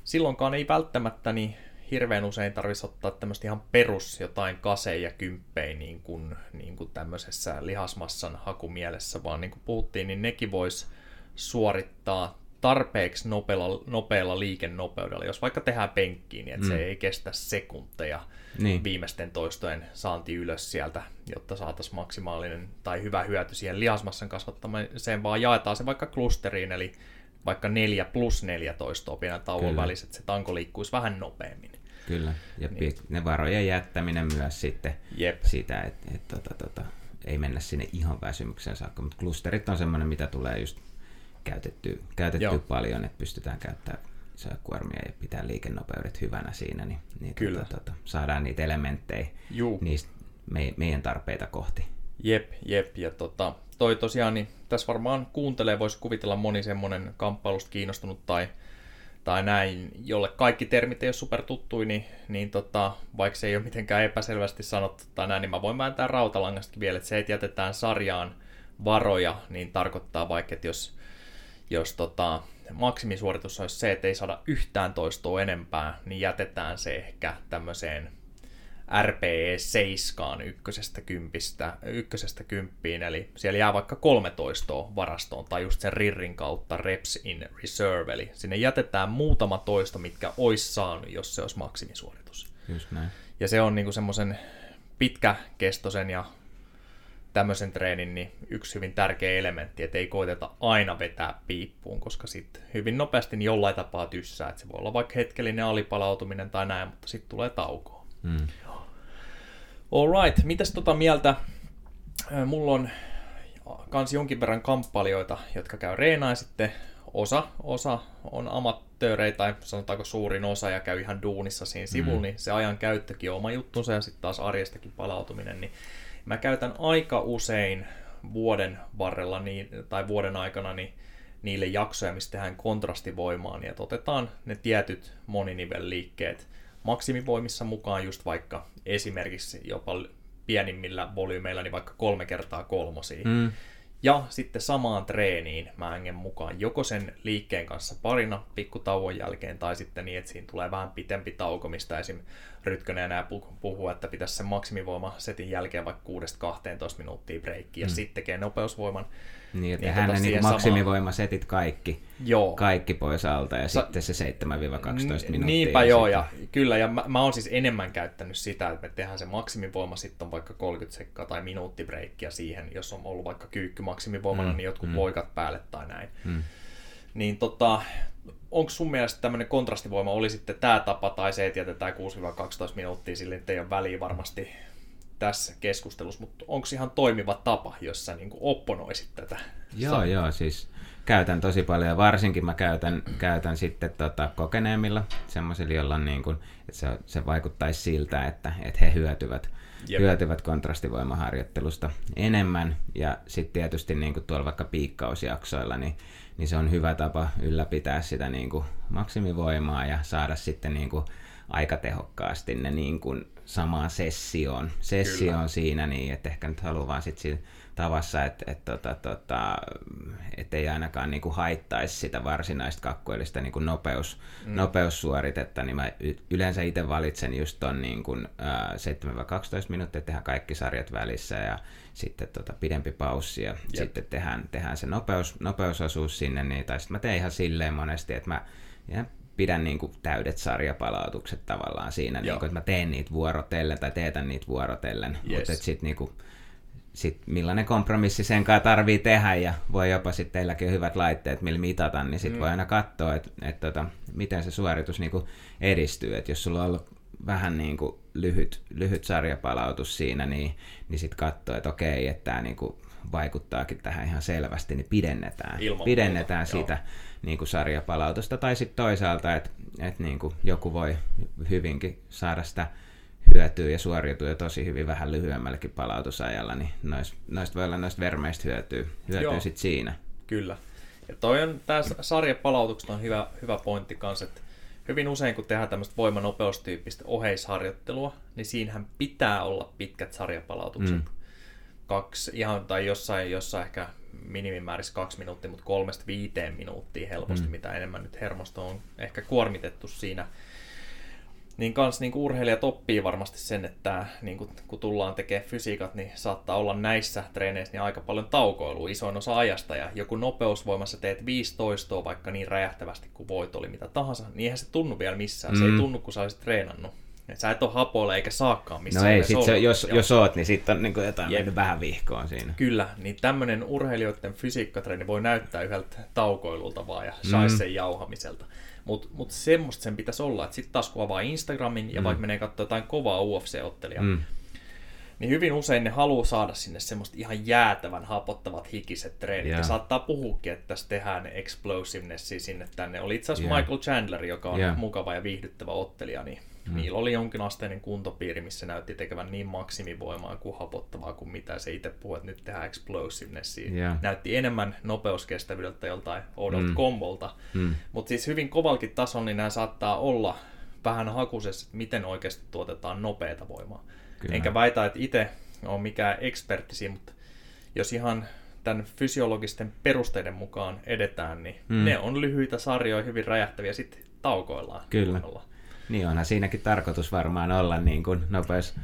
silloinkaan ei välttämättä niin hirveän usein tarvitsisi ottaa tämmöistä ihan perus jotain kaseja kymppejä niin kuin, niin kuin tämmöisessä lihasmassan hakumielessä, vaan niin kuin puhuttiin, niin nekin voisi suorittaa tarpeeksi nopealla, nopealla liikennopeudella. Jos vaikka tehdään penkkiin, niin että mm. se ei kestä sekunteja niin. viimeisten toistojen saanti ylös sieltä, jotta saataisiin maksimaalinen tai hyvä hyöty siihen lihasmassan kasvattamiseen, vaan jaetaan se vaikka klusteriin, eli vaikka 4 plus 14 pienen tauon välissä, että se tanko liikkuisi vähän nopeammin. Kyllä, ja niin. ne varojen jättäminen myös sitten Jep. sitä, että et, tota, tota, ei mennä sinne ihan väsymyksen saakka, mutta klusterit on semmoinen, mitä tulee just käytetty, käytetty paljon, että pystytään käyttämään kuormia ja pitää liikennopeudet hyvänä siinä, niin, niin Kyllä. Tota, tota, saadaan niitä elementtejä Juu. niistä me, meidän tarpeita kohti. Jep, jep. Ja tota, toi tosiaan, niin tässä varmaan kuuntelee, voisi kuvitella moni semmoinen kamppailusta kiinnostunut tai, tai näin, jolle kaikki termit ei ole supertuttui, niin, niin tota, vaikka se ei ole mitenkään epäselvästi sanottu tai näin, niin mä voin vääntää rautalangastakin vielä, että se, että jätetään sarjaan varoja, niin tarkoittaa vaikka, että jos jos tota, maksimisuoritus olisi se, että ei saada yhtään toistoa enempää, niin jätetään se ehkä tämmöiseen RPE 7 ykkösestä, kympistä, ykkösestä kymppiin, eli siellä jää vaikka 13 varastoon, tai just sen RIRin kautta reps in reserve, eli sinne jätetään muutama toisto, mitkä olisi saanut, jos se olisi maksimisuoritus. Just näin. Ja se on niinku semmoisen pitkäkestoisen ja tämmöisen treenin niin yksi hyvin tärkeä elementti, että ei koiteta aina vetää piippuun, koska sitten hyvin nopeasti niin jollain tapaa tyssää. Että se voi olla vaikka hetkellinen alipalautuminen tai näin, mutta sitten tulee tauko. Mm. Alright, mitäs tota mieltä? Mulla on kans jonkin verran kamppailijoita, jotka käy reenaa sitten osa, osa on amatöörejä tai sanotaanko suurin osa ja käy ihan duunissa siinä sivulla, mm. niin se ajan käyttökin on oma juttunsa ja sitten taas arjestakin palautuminen, niin Mä käytän aika usein vuoden varrella niin, tai vuoden aikana niin niille jaksoja, missä tehdään kontrastivoimaa, niin että otetaan ne tietyt moninivelliikkeet maksimivoimissa mukaan just vaikka esimerkiksi jopa pienimmillä volyymeilla, niin vaikka kolme kertaa kolmosia. Mm. Ja sitten samaan treeniin mä hengen mukaan joko sen liikkeen kanssa parina pikkutauon jälkeen tai sitten niin, että siinä tulee vähän pitempi tauko, mistä esim. Rytkönen enää puhuu, että pitäisi sen maksimivoima setin jälkeen vaikka 6-12 minuuttia breikkiä mm. ja sitten tekee nopeusvoiman niin, että niin, hän tota niin maksimivoimasetit kaikki, joo. kaikki pois alta ja Sa- sitten se 7-12 minuuttia. Niinpä joo, ja kyllä, ja mä, mä oon siis enemmän käyttänyt sitä, että me tehdään se maksimivoima, sitten on vaikka 30 sekkaa tai minuuttibreikkiä siihen, jos on ollut vaikka kyykky maksimivoimana, mm, niin jotkut mm. loikat päälle tai näin. Mm. Niin tota, onko sun mielestä tämmöinen kontrastivoima, oli sitten tämä tapa tai se, että jätetään 6-12 minuuttia, sille että ei ole väliä varmasti tässä keskustelussa, mutta onko ihan toimiva tapa, jos sä niin opponoisit tätä? Joo, Sa- joo, siis käytän tosi paljon ja varsinkin mä käytän, käytän sitten tota, kokeneemmilla semmoisilla, joilla on niin kuin, että se, se vaikuttaisi siltä, että, että he hyötyvät, Jep. hyötyvät kontrastivoimaharjoittelusta enemmän ja sitten tietysti niin kuin tuolla vaikka piikkausjaksoilla, niin, niin se on hyvä tapa ylläpitää sitä niin kuin maksimivoimaa ja saada sitten niin kuin aika tehokkaasti ne niin kuin samaan sessioon, sessioon Kyllä. siinä, niin että ehkä nyt haluan vaan sitten tavassa, että et, tota, tota, et ei ainakaan niin kuin haittaisi sitä varsinaista kakkoillista niin kuin nopeus, mm. nopeussuoritetta, niin mä yleensä itse valitsen just ton niin kuin, äh, 7-12 minuuttia, tehdään kaikki sarjat välissä ja sitten tota, pidempi paussi ja Jep. sitten tehdään, tehdään se nopeus, nopeusosuus sinne, niin, tai sitten mä teen ihan silleen monesti, että mä pidän niin kuin täydet sarjapalautukset tavallaan siinä, niin kuin, että mä teen niitä vuorotellen tai teetän niitä vuorotellen, yes. mutta sitten niin kuin, sit millainen kompromissi sen kanssa tarvii tehdä ja voi jopa sitten teilläkin on hyvät laitteet, millä mitata, niin sitten mm. voi aina katsoa, että et, tota, miten se suoritus niin kuin edistyy. Et jos sulla on ollut vähän niin kuin lyhyt, lyhyt sarjapalautus siinä, niin, niin sitten katsoo, että okei, että tämä niin kuin vaikuttaakin tähän ihan selvästi, niin pidennetään, Ilman pidennetään muuta, sitä niin kuin sarjapalautusta. Tai sitten toisaalta, että, että niin kuin joku voi hyvinkin saada sitä hyötyä ja suoriutuu jo tosi hyvin vähän lyhyemmälläkin palautusajalla, niin noista, noista voi olla noista vermeistä hyötyä, hyötyä sit siinä. Kyllä. Ja toi on, tää sarjapalautukset on hyvä, hyvä pointti kanssa, että hyvin usein kun tehdään tämmöistä voimanopeustyyppistä oheisharjoittelua, niin siinähän pitää olla pitkät sarjapalautukset. Mm. Kaksi, ihan, tai jossain, jossain ehkä minimimäärissä kaksi minuuttia, mutta kolmesta viiteen minuuttia helposti, mm. mitä enemmän nyt hermosto on ehkä kuormitettu siinä niin kans niin urheilijat oppii varmasti sen, että niin kun, kun tullaan tekemään fysiikat, niin saattaa olla näissä treeneissä niin aika paljon taukoilua isoin osa ajasta. Ja joku nopeusvoimassa teet 15 vaikka niin räjähtävästi kuin voit oli mitä tahansa, niin eihän se tunnu vielä missään. Mm. Se ei mm. tunnu, kun sä olisit treenannut. Et sä et ole hapoilla eikä saakaan missään. No ei, sit se, jos, jos oot, niin sitten on niin jotain Jep. vähän vihkoa siinä. Kyllä, niin tämmöinen urheilijoiden fysiikkatreeni voi näyttää yhdeltä taukoilulta vaan ja saisi mm. sen jauhamiselta. Mutta mut semmoista sen pitäisi olla, että sitten taas kun avaa Instagramin ja mm. vaikka menee katsoa jotain kovaa UFC-ottelijaa, mm. niin hyvin usein ne haluaa saada sinne semmoista ihan jäätävän hapottavat hikiset treenit. Yeah. Ja saattaa puhukin, että tässä tehdään explosivenessia sinne tänne. Oli itse asiassa yeah. Michael Chandler, joka on yeah. mukava ja viihdyttävä ottelija, niin Mm. Niillä oli jonkinasteinen kuntopiiri, missä näytti tekevän niin maksimivoimaa kuin hapottavaa kuin mitä se itse puhui, että nyt tehdään explosivenessia. Yeah. Näytti enemmän nopeuskestävyydeltä joltain oudolta mm. kombolta. Mm. Mutta siis hyvin kovalkin tason, niin nämä saattaa olla vähän hakusessa, että miten oikeasti tuotetaan nopeata voimaa. Kyllä. Enkä väitä, että itse on mikään eksperttisi, mutta jos ihan tämän fysiologisten perusteiden mukaan edetään, niin mm. ne on lyhyitä sarjoja, hyvin räjähtäviä, sitten taukoillaan. Kyllä. Kunnolla. Niin onhan siinäkin tarkoitus varmaan olla niin kuin nopeus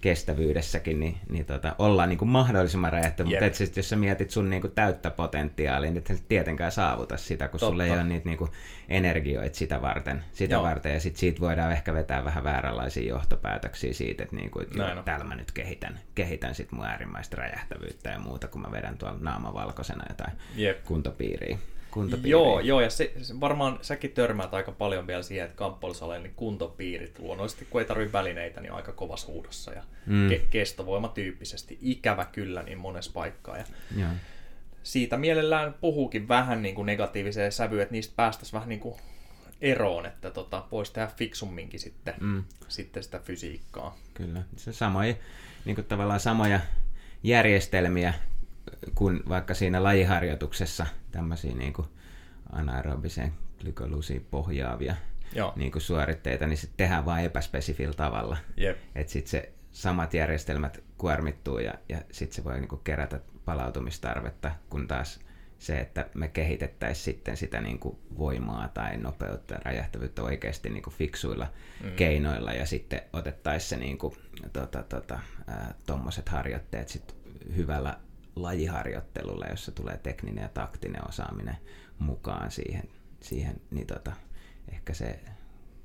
kestävyydessäkin, niin, niin tota, olla niin kuin mahdollisimman räjähtävä, yep. mutta siis, jos sä mietit sun niin kuin täyttä potentiaalia, niin et tietenkään saavuta sitä, kun Totta. sulla ei ole niitä niin kuin energioita sitä varten, sitä Joo. varten ja sitten siitä voidaan ehkä vetää vähän vääränlaisia johtopäätöksiä siitä, että, niin kuin, että joo, täällä mä nyt kehitän, kehitän sit mun äärimmäistä räjähtävyyttä ja muuta, kun mä vedän tuolla naamavalkoisena jotain yep. kuntopiiriä kuntopiiriin. Joo, joo ja se, se, varmaan säkin törmäät aika paljon vielä siihen, että kamppailusalien niin kuntopiirit luonnollisesti, kun ei tarvitse välineitä, niin aika kovassa huudossa ja mm. ke, kestovoima tyyppisesti. Ikävä kyllä niin monessa paikkaa. Ja joo. Siitä mielellään puhuukin vähän niin kuin negatiiviseen sävyyn, että niistä päästäisiin vähän niin kuin eroon, että tota, voisi tehdä fiksumminkin sitten, mm. sitten sitä fysiikkaa. Kyllä, se samoja, niin kuin tavallaan samoja järjestelmiä kuin vaikka siinä lajiharjoituksessa tämmöisiä niin kuin anaerobiseen glykolusiin pohjaavia Joo. Niin kuin suoritteita, niin sitten tehdään vain epäspesifillä tavalla. Yep. Että sitten se samat järjestelmät kuormittuu ja, ja sitten se voi niin kuin kerätä palautumistarvetta, kun taas se, että me kehitettäisiin sitten sitä niin kuin voimaa tai nopeutta ja räjähtävyyttä oikeasti niin kuin fiksuilla mm. keinoilla ja sitten otettaisiin se niin kuin, tota, tota, tuommoiset harjoitteet sit hyvällä lajiharjoittelulle, jossa tulee tekninen ja taktinen osaaminen mukaan siihen, siihen niin tota, ehkä se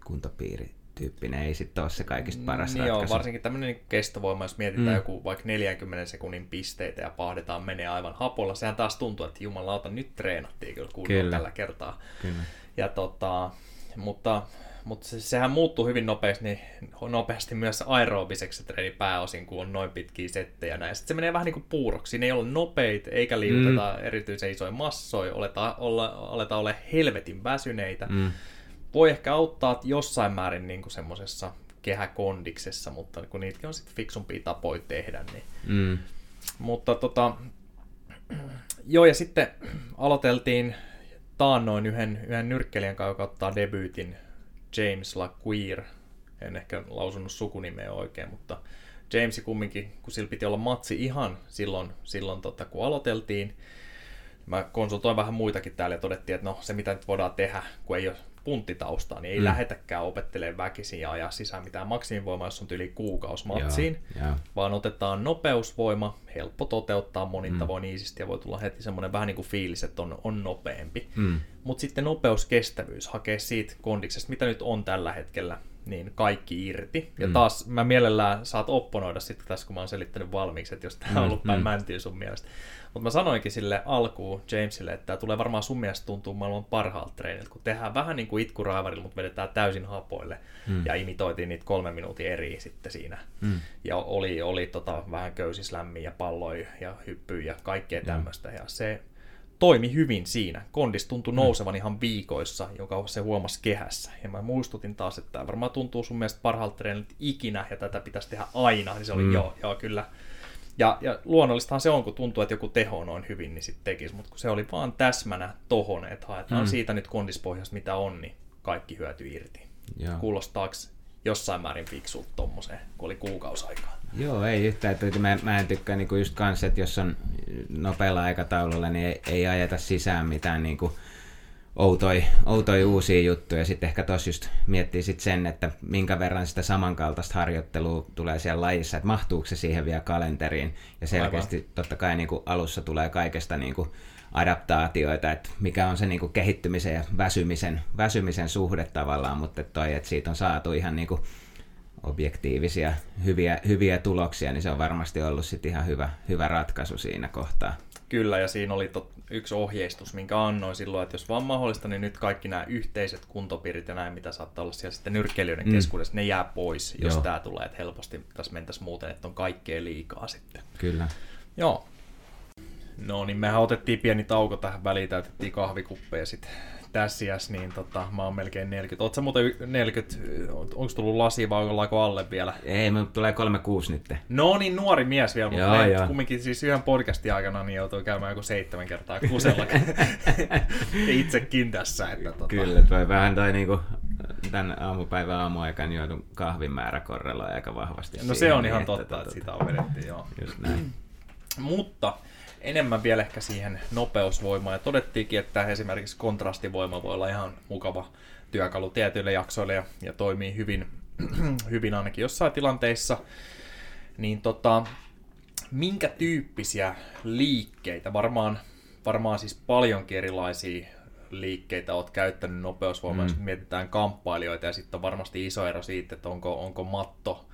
kuntopiiri tyyppinen ei sitten ole se kaikista paras niin ratkaisu. Joo, varsinkin tämmöinen niin kestovoima, jos mietitään mm. joku vaikka 40 sekunnin pisteitä ja pahdetaan menee aivan hapolla, sehän taas tuntuu, että jumalauta, nyt treenattiin kyllä, kyllä. tällä kertaa. Kyllä. Ja tota, mutta mutta se, sehän muuttuu hyvin nopeasti, niin nopeasti myös aerobiseksi se treeni pääosin, kun on noin pitkiä settejä näin. Sitten se menee vähän niin kuin puuroksi. Ne ei ole nopeita, eikä liuteta mm. erityisen isoja massoja, aletaan olla, aletaan olla helvetin väsyneitä. Mm. Voi ehkä auttaa jossain määrin niin semmoisessa kehäkondiksessa, mutta kun niitäkin on sitten fiksumpia tapoja tehdä. Niin. Mm. Mutta tota, joo, ja sitten aloiteltiin taannoin yhden, yhden nyrkkelijän kanssa, joka ottaa debyytin James LaQueer. En ehkä lausunut sukunimeä oikein, mutta Jamesi kumminkin, kun sillä piti olla matsi ihan silloin, silloin tota, kun aloiteltiin. Mä konsultoin vähän muitakin täällä ja todettiin, että no se mitä nyt voidaan tehdä, kun ei ole punttitaustaa, niin ei mm. lähetäkään opettelemaan väkisin ja ajaa sisään mitään maksimivoimaa, jos on yli kuukausi matsiin, yeah, yeah. vaan otetaan nopeusvoima, helppo toteuttaa, monin mm. tavoin iisisti ja voi tulla heti semmoinen vähän niin kuin fiilis, että on, on nopeampi. Mm. Mutta sitten nopeuskestävyys, hakee siitä kondiksesta, mitä nyt on tällä hetkellä, niin kaikki irti. Ja mm. taas mä mielellään saat opponoida sitten tässä, kun mä oon selittänyt valmiiksi, että jos tämä on ollut mm. päin mm. mäntyy sun mielestä. Mutta mä sanoinkin sille alkuun Jamesille, että tämä tulee varmaan sun mielestä tuntuu maailman parhaalta treeniltä, kun tehdään vähän niin kuin itkuraivarilla, mutta vedetään täysin hapoille. Mm. Ja imitoitiin niitä kolme minuutin eri sitten siinä. Mm. Ja oli, oli tota, vähän köysislämmiä ja palloja ja hyppyjä ja kaikkea tämmöistä. Ja se toimi hyvin siinä. Kondis tuntui mm. nousevan ihan viikoissa, joka se huomasi kehässä. Ja mä muistutin taas, että tämä varmaan tuntuu sun mielestä parhaalta treeniltä ikinä, ja tätä pitäisi tehdä aina. Niin se oli mm. joo, joo, kyllä ja, ja luonnollistahan se on, kun tuntuu, että joku teho noin hyvin, niin sitten tekisi, mutta kun se oli vaan täsmänä tohon, että haetaan mm. siitä nyt kondispohjasta mitä on, niin kaikki hyötyy irti. Joo. Kuulostaako jossain määrin fiksulta tommoseen, kun oli kuukausaikaa? Joo, ei yhtään. Että mä, mä en tykkää niinku just kanssa, että jos on nopealla aikataululla, niin ei, ei ajeta sisään mitään niinku outoi, outoi uusia juttuja. Sitten ehkä tuossa just miettii sit sen, että minkä verran sitä samankaltaista harjoittelua tulee siellä lajissa, että mahtuuko se siihen vielä kalenteriin. Ja selkeästi Aivan. totta kai niin kuin alussa tulee kaikesta niin kuin adaptaatioita, että mikä on se niin kuin kehittymisen ja väsymisen, väsymisen suhde tavallaan, mutta toi, että siitä on saatu ihan niin kuin objektiivisia, hyviä, hyviä tuloksia, niin se on varmasti ollut sitten ihan hyvä, hyvä ratkaisu siinä kohtaa. Kyllä, ja siinä oli tot, yksi ohjeistus, minkä annoin silloin, että jos vaan mahdollista, niin nyt kaikki nämä yhteiset kuntopiirit ja näin, mitä saattaa olla siellä sitten nyrkkeilijöiden mm. keskuudessa, ne jää pois, jos Joo. tämä tulee, että helposti tässä mentäisiin muuten, että on kaikkea liikaa sitten. Kyllä. Joo. No niin, mehän otettiin pieni tauko tähän väliin, täytettiin kahvikuppeja sitten tässä iässä, niin tota, mä oon melkein 40. Oletko muuten 40, onko tullut lasi vai ollaanko alle vielä? Ei, me tulee 36 nyt. No niin, nuori mies vielä, mutta joo, joo. kumminkin siis yhden podcastin aikana niin joutui käymään joku seitsemän kertaa kusella. itsekin tässä. Että, tota... Kyllä, toi vähän toi niinku tämän aamupäivän aamuaikaan joudun kahvin määrä korreloi aika vahvasti. No siihen, se on ihan niin, totta, että, että, että sitä on vedetty, joo. Just näin. Mutta enemmän vielä ehkä siihen nopeusvoimaan. Ja todettiinkin, että esimerkiksi kontrastivoima voi olla ihan mukava työkalu tietyille jaksoille ja, ja toimii hyvin, hyvin ainakin jossain tilanteissa. Niin tota, minkä tyyppisiä liikkeitä, varmaan, varmaan siis paljonkin erilaisia liikkeitä olet käyttänyt nopeusvoimaa, mm. jos mietitään kamppailijoita ja sitten on varmasti iso ero siitä, että onko, onko matto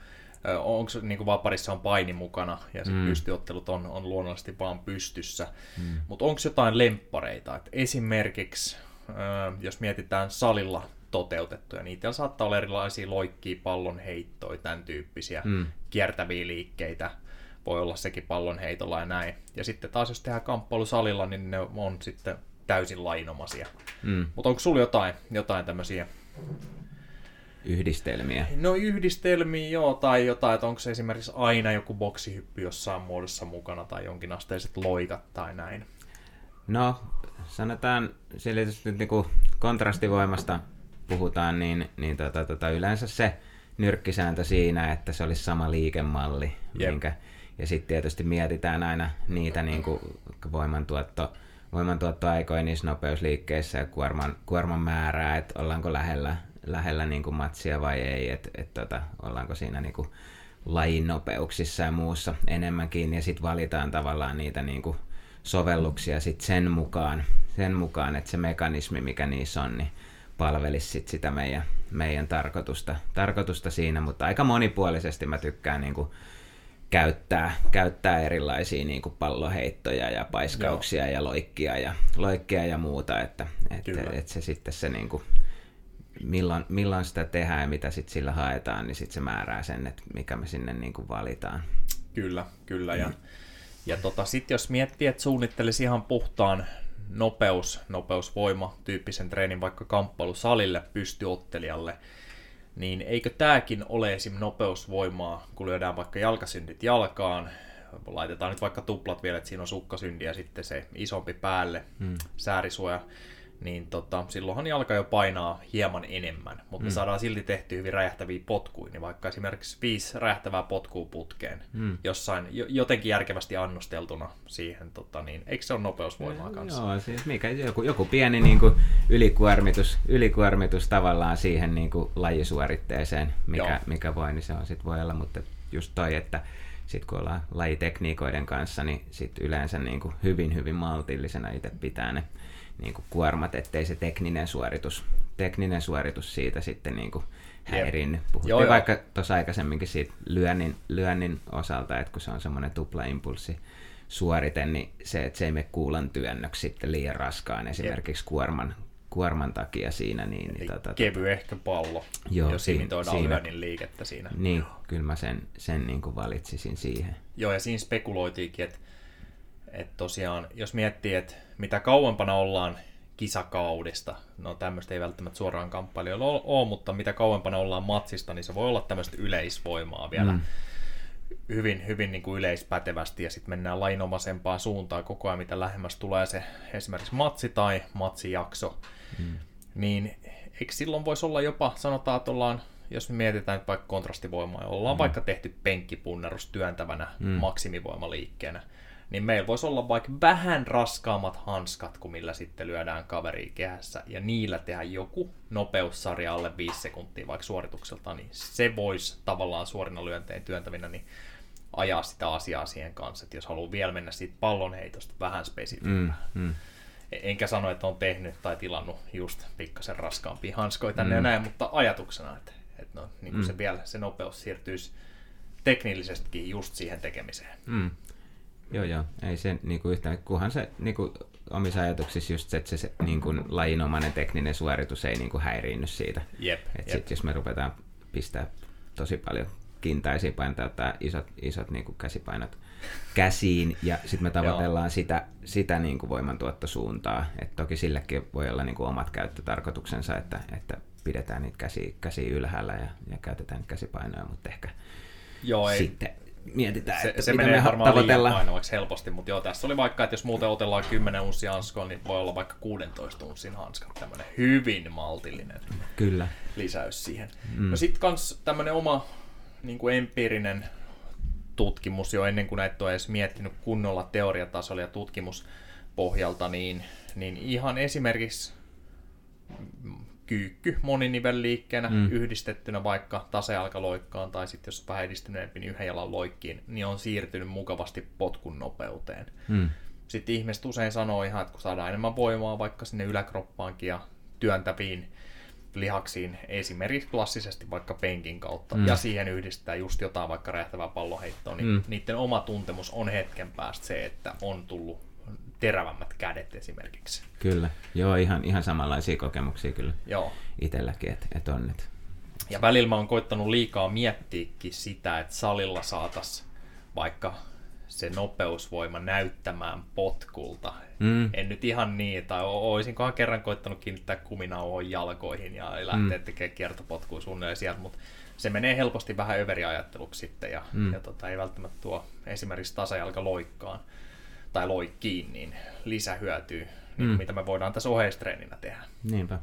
onko niin vaparissa on paini mukana ja sitten mm. pystyottelut on, on luonnollisesti vaan pystyssä. Mm. Mutta onko jotain lemppareita? Et esimerkiksi jos mietitään salilla toteutettuja, niitä saattaa olla erilaisia loikkia, pallonheittoja, tämän tyyppisiä mm. kiertäviä liikkeitä. Voi olla sekin pallonheitolla ja näin. Ja sitten taas jos tehdään kamppailu salilla, niin ne on sitten täysin lainomaisia. Mm. Mutta onko sulla jotain, jotain tämmöisiä yhdistelmiä? No yhdistelmiä joo, tai jotain, että onko se esimerkiksi aina joku boksihyppy jossain muodossa mukana, tai jonkinasteiset loikat tai näin. No, sanotaan, sillä nyt niin kontrastivoimasta puhutaan, niin, niin tota, tota, yleensä se nyrkkisääntö siinä, että se olisi sama liikemalli, yep. minkä, ja sitten tietysti mietitään aina niitä niin kuin voimantuotto, voimantuottoaikoja niissä nopeusliikkeissä ja kuorman, kuorman määrää, että ollaanko lähellä lähellä niin kuin matsia vai ei, että et, tota, ollaanko siinä niin kuin lajin nopeuksissa ja muussa enemmänkin, ja sitten valitaan tavallaan niitä niin kuin sovelluksia sit sen mukaan, sen mukaan, että se mekanismi, mikä niissä on, niin palvelisi sit sitä meidän, meidän tarkoitusta, tarkoitusta siinä, mutta aika monipuolisesti mä tykkään niin kuin käyttää, käyttää erilaisia niin kuin palloheittoja ja paiskauksia Joo. ja loikkia ja, loikkia ja muuta, että, että, että se sitten se niin kuin, milloin, milloin sitä tehdään ja mitä sitten sillä haetaan, niin sitten se määrää sen, että mikä me sinne niin kuin valitaan. Kyllä, kyllä. Ja, mm. ja tota, sitten jos miettii, että suunnittelisi ihan puhtaan nopeus, nopeusvoima tyyppisen treenin vaikka kamppailusalille pystyottelijalle, niin eikö tämäkin ole esim. nopeusvoimaa, kun lyödään vaikka jalkasyndit jalkaan, laitetaan nyt vaikka tuplat vielä, että siinä on sukkasynti ja sitten se isompi päälle, hmm. säärisuoja, niin tota, silloinhan jalka jo painaa hieman enemmän, mutta mm. me saadaan silti tehty hyvin räjähtäviä potkuja, niin vaikka esimerkiksi viisi räjähtävää potkua putkeen, mm. jossain jotenkin järkevästi annosteltuna siihen, tota, niin eikö se ole nopeusvoimaa kanssa? Joo, siis mikä, joku, joku pieni niin kuin, ylikuormitus, ylikuormitus tavallaan siihen niin kuin, lajisuoritteeseen, mikä, mikä voi, niin se on sit voi olla, mutta just toi, että sitten kun ollaan lajitekniikoiden kanssa, niin sit yleensä niin kuin hyvin, hyvin maltillisena itse pitää ne niin kuin kuormat, ettei se tekninen suoritus, tekninen suoritus siitä sitten niin kuin häirinny. Puhuttiin joo, vaikka tuossa aikaisemminkin siitä lyönnin, lyönnin osalta, että kun se on semmoinen tuplaimpulssi suorite, niin se, että se ei mene kuulan työnnöksi sitten liian raskaan esimerkiksi kuorman, kuorman takia siinä. Niin, niin tota, kevy ehkä pallo, joo, jos imitoidaan siinä, lyönnin liikettä siinä. Niin, kyllä mä sen, sen niin kuin valitsisin siihen. Joo, ja siinä spekuloitiinkin, että että tosiaan, jos miettii, että mitä kauempana ollaan kisakaudesta, no tämmöistä ei välttämättä suoraan kamppailijoilla ole, mutta mitä kauempana ollaan matsista, niin se voi olla tämmöistä yleisvoimaa vielä mm. hyvin, hyvin niin kuin yleispätevästi, ja sitten mennään lainomaisempaan suuntaan koko ajan, mitä lähemmäs tulee se esimerkiksi matsi tai matsijakso, mm. niin eikö silloin voisi olla jopa, sanotaan, että ollaan jos me mietitään nyt vaikka kontrastivoimaa, ollaan mm. vaikka tehty penkkipunnerus työntävänä mm. maksimivoimaliikkeenä, niin meillä voisi olla vaikka vähän raskaammat hanskat, kuin millä sitten lyödään kaveri kehässä, ja niillä tehdä joku nopeussarja alle 5 sekuntia vaikka suoritukselta, niin se voisi tavallaan suorina lyöntein työntävinä niin ajaa sitä asiaa siihen kanssa, että jos haluaa vielä mennä siitä pallonheitosta vähän spesifimpään. Mm, mm. Enkä sano, että on tehnyt tai tilannut just pikkasen raskaampia hanskoja tänne mm. ja näin, mutta ajatuksena, että, että no, niin mm. se vielä se nopeus siirtyisi teknillisestikin just siihen tekemiseen. Mm. Joo, joo. Ei se niinku yhtään, kunhan se niinku, omissa ajatuksissa just se, että se, se niinku, lajinomainen tekninen suoritus ei niinku, häiriinny siitä. Jep, Et jep. Sit, jos me ruvetaan pistää tosi paljon kintaisia paintaa tai isot, isot niinku, käsipainot käsiin ja sitten me tavoitellaan sitä, sitä niinku, voimantuottosuuntaa. Et toki sillekin voi olla niinku, omat käyttötarkoituksensa, että, että pidetään niitä käsiä, käsiä ylhäällä ja, ja käytetään käsipainoja, mutta ehkä Joo, ei. sitten mietitään, se, että se menee me varmaan liian painavaksi helposti, mutta joo, tässä oli vaikka, että jos muuten otellaan 10 unssia hanskoa, niin voi olla vaikka 16 unssin hanskat, tämmöinen hyvin maltillinen Kyllä. lisäys siihen. Mm. No sitten kans tämmöinen oma niin kuin empiirinen tutkimus jo ennen kuin näitä on edes miettinyt kunnolla teoriatasolla ja tutkimuspohjalta, niin, niin ihan esimerkiksi kyykky moninivelliikkeenä mm. yhdistettynä vaikka tasealkaloikkaan tai sitten jos on vähän edistyneempi, niin yhden jalan loikkiin, niin on siirtynyt mukavasti potkun nopeuteen. Mm. Sitten ihmiset usein sanoo ihan, että kun saadaan enemmän voimaa vaikka sinne yläkroppaankin ja työntäviin lihaksiin, esimerkiksi klassisesti vaikka penkin kautta, mm. ja siihen yhdistää just jotain vaikka räjähtävää palloheittoa, niin mm. niiden oma tuntemus on hetken päästä se, että on tullut terävämmät kädet esimerkiksi. Kyllä, joo, ihan, ihan samanlaisia kokemuksia kyllä joo. itselläkin, että et on. Et... Ja välillä mä oon koittanut liikaa miettiäkin sitä, että salilla saatas vaikka se nopeusvoima näyttämään potkulta. Mm. En nyt ihan niin, tai olisinkohan kerran koittanut kiinnittää kuminauhoon jalkoihin ja lähteä mm. tekemään kiertopotkua suunnilleen sieltä, mutta se menee helposti vähän överiajatteluksi sitten ja, mm. ja tota, ei välttämättä tuo esimerkiksi tasajalka loikkaan tai loikkiin, niin lisähyötyy, niin mm. mitä me voidaan tässä oheistreeninä tehdä. Niinpä.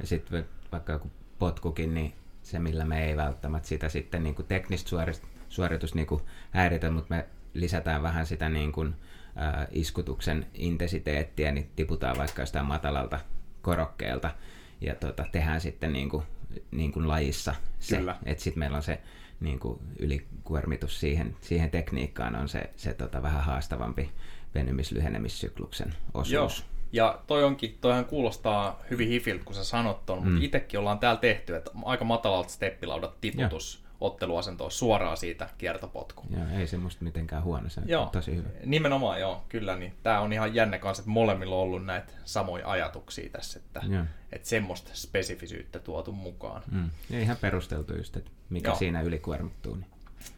Ja sitten vaikka joku potkukin, niin se millä me ei välttämättä sitä sitten niin kuin teknistä suoritus niin kuin häiritä, mutta me lisätään vähän sitä niin kuin, äh, iskutuksen intensiteettiä, niin tiputaan vaikka jostain matalalta korokkeelta ja tota, tehdään sitten niin kuin, niin kuin lajissa se, että sitten meillä on se niin kuin ylikuormitus siihen, siihen tekniikkaan on se, se tota, vähän haastavampi venymis-lyhenemissykluksen osuus. Joo, Ja toi onkin, toihan kuulostaa hyvin hifiltä, kun sä sanot ton, mm. mutta itsekin ollaan täällä tehty, että aika matalalta steppilaudat tiputus. Ja otteluasentoon suoraan siitä kiertopotku. Joo, ei semmoista mitenkään huono, se joo, tosi hyvä. Nimenomaan joo, kyllä. Niin tämä on ihan jännä kanssa, että molemmilla on ollut näitä samoja ajatuksia tässä, että, että semmoista spesifisyyttä tuotu mukaan. Mm. Ja ihan perusteltu just, että mikä joo. siinä ylikuormittuu. Niin.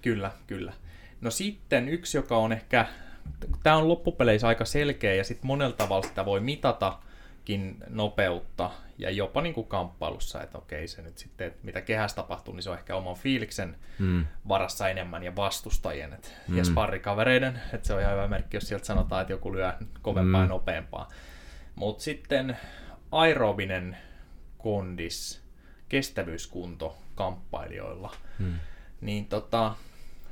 Kyllä, kyllä. No sitten yksi, joka on ehkä, tämä on loppupeleissä aika selkeä ja sitten monella tavalla sitä voi mitata, nopeutta ja jopa niin kuin kamppailussa, että okei se nyt sitten, että mitä kehässä tapahtuu, niin se on ehkä oman fiiliksen mm. varassa enemmän ja vastustajien että, mm. ja sparrikavereiden, että se on ihan hyvä merkki, jos sieltä sanotaan, että joku lyö kovempaa mm. ja nopeampaa. Mutta sitten aerobinen kondis, kestävyyskunto kamppailijoilla, mm. niin tota,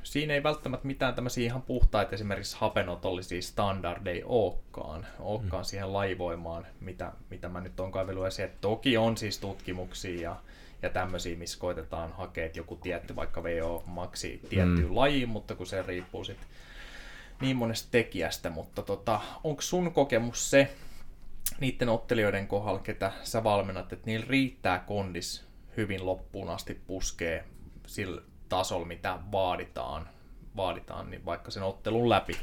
siinä ei välttämättä mitään tämmöisiä ihan puhtaita esimerkiksi hapenotollisia standardeja olekaan, olekaan mm. siihen laivoimaan, mitä, mitä mä nyt on kaivellut esiin. Toki on siis tutkimuksia ja, ja tämmöisiä, missä koitetaan hakea joku tietty vaikka VO-maksi tiettyyn mm. lajiin, mutta kun se riippuu sitten niin monesta tekijästä, mutta tota, onko sun kokemus se niiden ottelijoiden kohdalla, ketä sä valmennat, että niillä riittää kondis hyvin loppuun asti puskee sillä tasolla, mitä vaaditaan, vaaditaan niin vaikka sen ottelun läpi.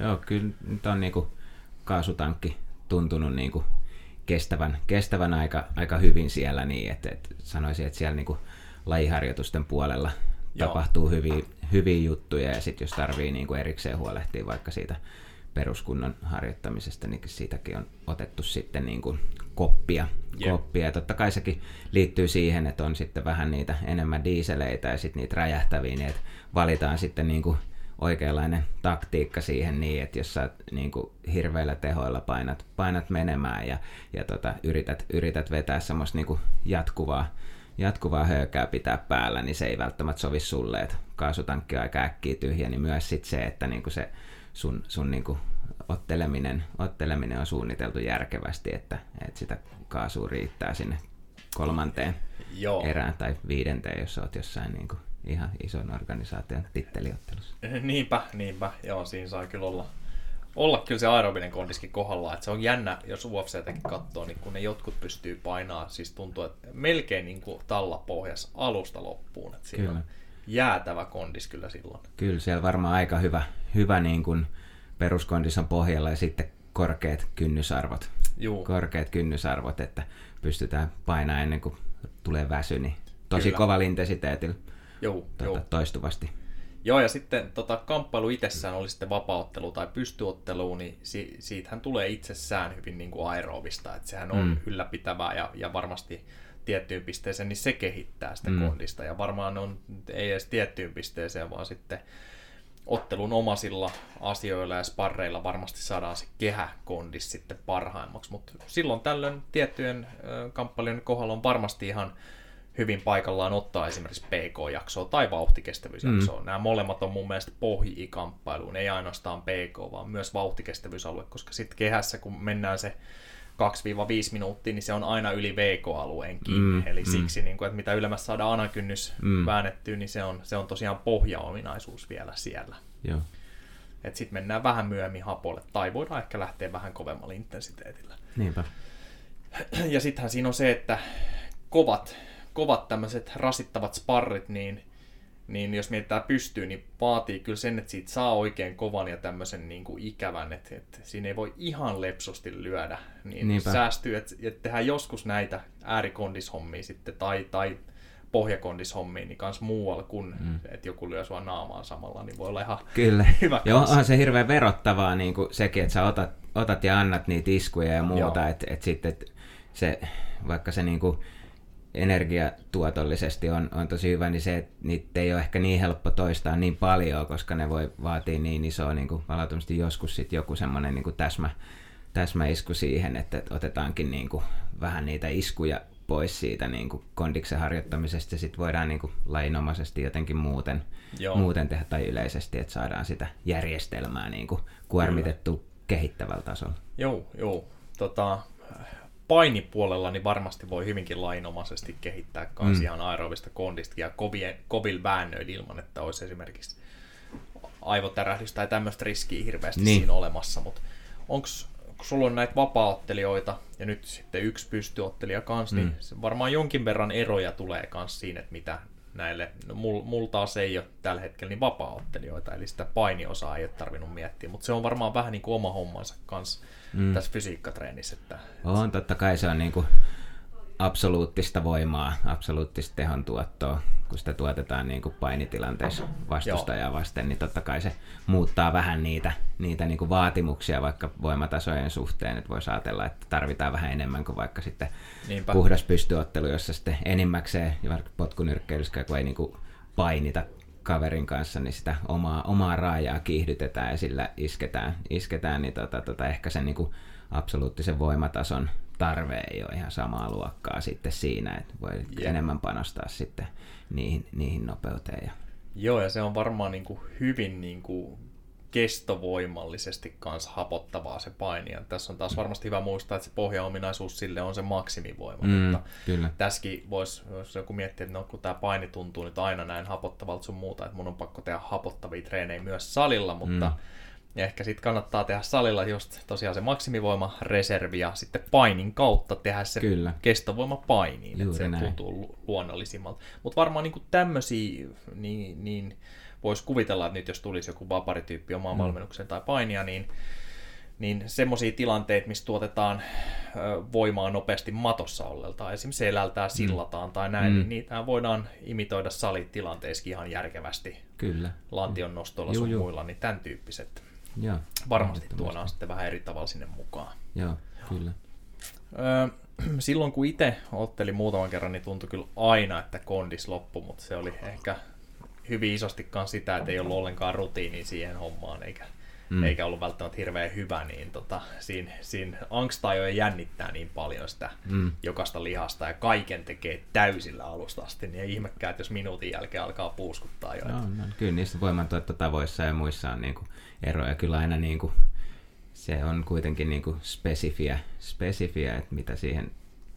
Joo, kyllä nyt on niinku kaasutankki tuntunut niinku kestävän, kestävän aika, aika hyvin siellä, niin että, että sanoisin, että siellä niinku lajiharjoitusten puolella Joo. tapahtuu hyviä, hyviä juttuja ja sitten jos tarvii niinku erikseen huolehtia vaikka siitä peruskunnan harjoittamisesta, niin siitäkin on otettu sitten niin kuin koppia. Yeah. koppia. Ja totta kai sekin liittyy siihen, että on sitten vähän niitä enemmän diiseleitä ja sitten niitä räjähtäviä, niin että valitaan sitten niin kuin oikeanlainen taktiikka siihen niin, että jos sä niin kuin hirveillä tehoilla painat, painat menemään ja, ja tota, yrität, yrität vetää semmoista niin kuin jatkuvaa, jatkuvaa höykää pitää päällä, niin se ei välttämättä sovi sulle, että kaasutankki on aika äkkiä tyhjä, niin myös sit se, että niin kuin se sun, sun niin kuin otteleminen, otteleminen on suunniteltu järkevästi, että, että sitä kaasua riittää sinne kolmanteen Joo. erään tai viidenteen, jos olet jossain niin kuin ihan ison organisaation titteliottelussa. Niinpä, niinpä. Joo, siinä saa kyllä olla, olla kyllä se aerobinen kondiskin kohdalla. Että se on jännä, jos UFCtäkin katsoo, niin kun ne jotkut pystyy painaa, siis tuntuu, että melkein niin kuin tallapohjas alusta loppuun. Että siinä kyllä. on jäätävä kondis kyllä silloin. Kyllä, siellä varmaan aika hyvä, hyvä niin kuin peruskondis on pohjalla ja sitten korkeat kynnysarvot. Juu. Korkeat kynnysarvot, että pystytään painamaan ennen kuin tulee väsy, niin tosi Kyllä. kovalla intensiteetillä Joo, tuota, joo. toistuvasti. Joo, ja sitten tota, kamppailu itsessään oli sitten vapauttelu tai pystyottelu, niin si- siitähän tulee itsessään hyvin niin kuin aerobista, että sehän on mm. ylläpitävää ja, ja varmasti tiettyyn pisteeseen, niin se kehittää sitä mm. kondista. Ja varmaan on, ei edes tiettyyn pisteeseen, vaan sitten ottelun omasilla asioilla ja sparreilla varmasti saadaan se kehäkondis sitten parhaimmaksi, mutta silloin tällöin tiettyjen kamppailujen kohdalla on varmasti ihan hyvin paikallaan ottaa esimerkiksi PK-jaksoa tai vauhtikestävyysjaksoa. Mm. Nämä molemmat on mun mielestä pohji kamppailuun, ei ainoastaan PK, vaan myös vauhtikestävyysalue, koska sitten kehässä, kun mennään se 2-5 minuuttia, niin se on aina yli VK-alueenkin. Mm, Eli mm. siksi, niin kuin, että mitä ylemmäs saadaan anakynnys mm. väännettyä, niin se on, se on tosiaan pohjaominaisuus vielä siellä. Joo. Sitten mennään vähän myöhemmin hapolle, tai voidaan ehkä lähteä vähän kovemmalla intensiteetillä. Niinpä. Ja sittenhän siinä on se, että kovat, kovat tämmöiset rasittavat sparrit, niin niin jos mietitään pystyy, niin vaatii kyllä sen, että siitä saa oikein kovan ja tämmöisen niin kuin ikävän, että, että siinä ei voi ihan lepsosti lyödä, niin Niinpä. säästyy, että, että tehdään joskus näitä äärikondishommia sitten, tai, tai pohjakondishommia, niin kans muualla kuin, mm. että joku lyö sua naamaan samalla, niin voi olla ihan Kyllä. hyvä Joo, on se hirveän verottavaa niin kuin sekin, että sä otat, otat ja annat niitä iskuja ja muuta, että, että sitten että se, vaikka se niin kuin, energiatuotollisesti on, on tosi hyvä, niin se, että niitä ei ole ehkä niin helppo toistaa niin paljon, koska ne voi vaatia niin isoa niin kuin joskus sit joku semmoinen niin täsmä, täsmäisku siihen, että otetaankin niin kuin vähän niitä iskuja pois siitä niin kuin kondiksen harjoittamisesta ja sitten voidaan niin kuin lainomaisesti jotenkin muuten, muuten tehdä tai yleisesti, että saadaan sitä järjestelmää niin kuin kuormitettu kehittävällä tasolla. Joo, joo. Tota, painipuolella niin varmasti voi hyvinkin lainomaisesti kehittää kans mm. ihan aerobista kondista ja kovien, kovilla väännöillä ilman, että olisi esimerkiksi aivotärähdys tai tämmöistä riskiä hirveästi niin. siinä olemassa, mutta onko kun sulla on näitä vapaaottelijoita ja nyt sitten yksi pystyottelija kanssa, niin mm. niin varmaan jonkin verran eroja tulee myös siinä, että mitä näille, no mul, mul taas ei ole tällä hetkellä niin vapaaottelijoita, eli sitä painiosaa ei ole tarvinnut miettiä, mutta se on varmaan vähän niin kuin oma hommansa kanssa mm. tässä fysiikkatreenissä. Että, on, totta kai se on niin kuin absoluuttista voimaa, absoluuttista tehon tuottoa, kun sitä tuotetaan niin kuin painitilanteessa vastustajaa vasten, niin totta kai se muuttaa vähän niitä, niitä niin kuin vaatimuksia vaikka voimatasojen suhteen, että voisi ajatella, että tarvitaan vähän enemmän kuin vaikka sitten Niinpä. puhdas pystyottelu, jossa sitten enimmäkseen, vaikka potkunyrkkeilyssä, kun ei niin kuin painita kaverin kanssa, niin sitä omaa, omaa raajaa kiihdytetään ja sillä isketään, isketään niin tota, tota, ehkä sen niin kuin absoluuttisen voimatason tarve ei ole ihan samaa luokkaa sitten siinä, että voi yeah. enemmän panostaa sitten niihin, niihin nopeuteen. Ja... Joo, ja se on varmaan niin kuin hyvin niin kuin kestovoimallisesti kanssa hapottavaa se paini. Ja tässä on taas varmasti hyvä muistaa, että se pohjaominaisuus sille on se maksimivoima. Mm, mutta kyllä. tässäkin voisi, jos joku miettiä, että no, kun tämä paini tuntuu nyt aina näin hapottavalta sun muuta, että mun on pakko tehdä hapottavia treenejä myös salilla, mutta mm ja ehkä sitten kannattaa tehdä salilla just tosiaan se maksimivoima reservi ja sitten painin kautta tehdä se Kyllä. kestovoima painiin, että se näin. tuntuu luonnollisimmalta. Mutta varmaan niin tämmöisiä, niin, niin voisi kuvitella, että nyt jos tulisi joku vaparityyppi omaan mm. valmennukseen tai painia, niin niin semmoisia tilanteita, missä tuotetaan voimaa nopeasti matossa ollelta, esimerkiksi selältään, mm. sillataan mm. tai näin, mm. niin niitä voidaan imitoida salitilanteissakin ihan järkevästi. Kyllä. Lantion nostolla sun muilla, niin tämän tyyppiset. Joo, varmasti tuodaan sitten vähän eri tavalla sinne mukaan. Joo, kyllä. Öö, silloin kun itse ottelin muutaman kerran, niin tuntui kyllä aina, että kondis loppu, mutta se oli ehkä hyvin isostikaan sitä, että ei ollut ollenkaan rutiini siihen hommaan, eikä, mm. eikä ollut välttämättä hirveän hyvä, niin tota, siinä, siinä angstaa jo jännittää niin paljon sitä mm. jokaista lihasta ja kaiken tekee täysillä alusta asti, niin ei ihmekään, että jos minuutin jälkeen alkaa puuskuttaa jo. No, no, kyllä niissä voimantuottotavoissa ja muissa on niin kuin eroja kyllä aina niin kuin, se on kuitenkin niin kuin spesifiä, spesifiä, että mitä siihen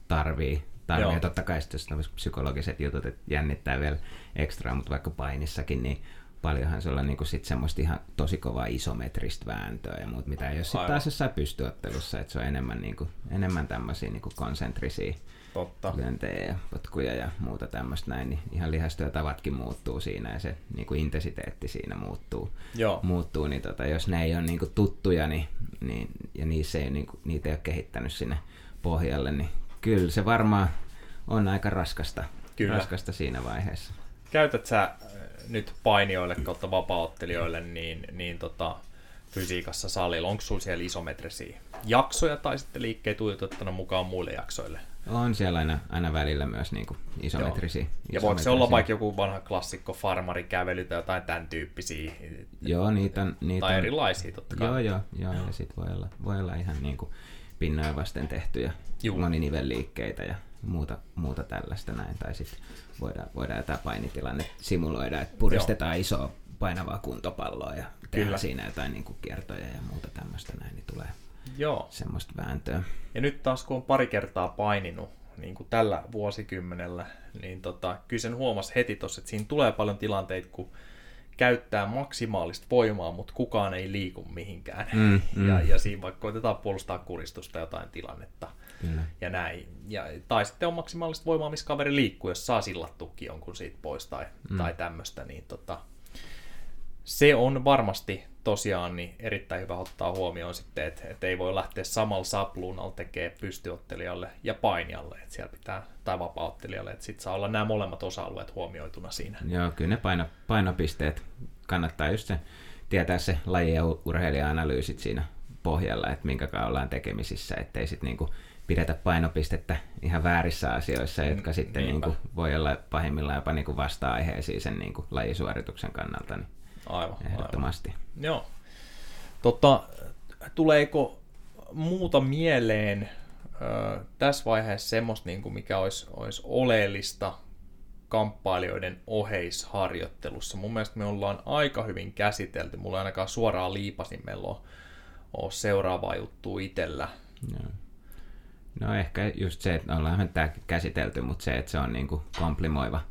tarvii. tarvii. Totta kai sitten jos psykologiset jutut, että jännittää vielä ekstraa, mutta vaikka painissakin, niin paljonhan se on niin sit semmoista ihan tosi kovaa isometristä vääntöä ja muut, mitä ei ole sitten taas jossain pystyottelussa, että se on enemmän, niin kuin, enemmän tämmöisiä niin konsentrisia Totta. lyöntejä ja potkuja ja muuta tämmöistä näin, niin ihan lihastyötavatkin muuttuu siinä ja se niin kuin intensiteetti siinä muuttuu. Joo. muuttuu niin tota, jos ne ei ole niin kuin tuttuja niin, niin, ja niissä ei, niin kuin, niitä ei ole kehittänyt sinne pohjalle, niin kyllä se varmaan on aika raskasta, kyllä. raskasta siinä vaiheessa. Käytät sä nyt painijoille kautta vapaaottelijoille niin, niin tota, fysiikassa salilla, onko sulla siellä isometrisiä jaksoja tai sitten liikkeitä ujutettuna mukaan muille jaksoille? On siellä aina, aina välillä myös niin kuin isometrisiä. Joo. Ja voiko se olla vaikka joku vanha klassikko farmarikävely tai jotain tämän tyyppisiä? Joo, niitä on... Niitä tai on, erilaisia totta kai. Joo, joo, joo, ja sitten voi olla, voi olla ihan niin kuin pinnoja vasten tehtyjä moninivelliikkeitä ja muuta, muuta tällaista näin. Tai sitten voidaan, voidaan jotain painitilanne simuloida, että puristetaan joo. isoa painavaa kuntopalloa ja tehdään Kyllä. siinä jotain niin kuin kiertoja ja muuta tämmöistä näin, niin tulee Joo. semmoista vääntöä. Ja nyt taas kun on pari kertaa paininut niin kuin tällä vuosikymmenellä, niin tota, kyllä sen huomasi heti tuossa, että siinä tulee paljon tilanteita, kun käyttää maksimaalista voimaa, mutta kukaan ei liiku mihinkään. Mm, mm. Ja, ja siinä vaikka koitetaan puolustaa kuristusta jotain tilannetta Kyllä. ja näin. Ja, tai sitten on maksimaalista voimaa, missä kaveri liikkuu, jos saa sillattukin jonkun siitä pois tai, mm. tai tämmöistä, niin tota, se on varmasti tosiaan niin erittäin hyvä ottaa huomioon sitten, että, että ei voi lähteä samalla sapluunalla tekemään pystyottelijalle ja painijalle, että siellä pitää, tai vapaaottelijalle, että sitten saa olla nämä molemmat osa-alueet huomioituna siinä. Joo, kyllä ne paino, painopisteet kannattaa just se, tietää se laji- ja urheilija-analyysit siinä pohjalla, että minkä kanssa ollaan tekemisissä, ettei sitten niinku pidetä painopistettä ihan väärissä asioissa, jotka sitten niinku voi olla pahimmillaan jopa niinku vasta-aiheisiin sen niinku lajisuorituksen kannalta. Niin Aivan. Ehdottomasti. Aivan. Joo. Tota, tuleeko muuta mieleen ö, tässä vaiheessa semmoista, niin kuin mikä olisi, olisi oleellista kamppailijoiden oheisharjoittelussa. Mun mielestä me ollaan aika hyvin käsitelty. Mulla ei ainakaan suoraan liipasimella ole, ole seuraavaa juttua itsellä. Joo. No ehkä just se, että ollaan tämä käsitelty, mutta se, että se on niin kuin komplimoiva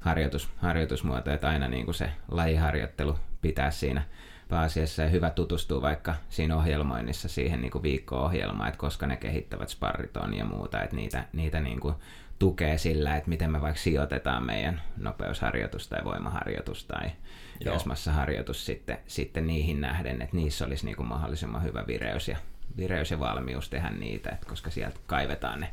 harjoitus, harjoitusmuoto, että aina niin kuin se lajiharjoittelu pitää siinä pääasiassa ja hyvä tutustua vaikka siinä ohjelmoinnissa siihen niin kuin viikko-ohjelmaan, että koska ne kehittävät sparriton ja muuta, että niitä, niitä niin kuin tukee sillä, että miten me vaikka sijoitetaan meidän nopeusharjoitus tai voimaharjoitus tai harjoitus sitten, sitten niihin nähden, että niissä olisi niin kuin mahdollisimman hyvä vireys ja, vireys ja valmius tehdä niitä, että koska sieltä kaivetaan ne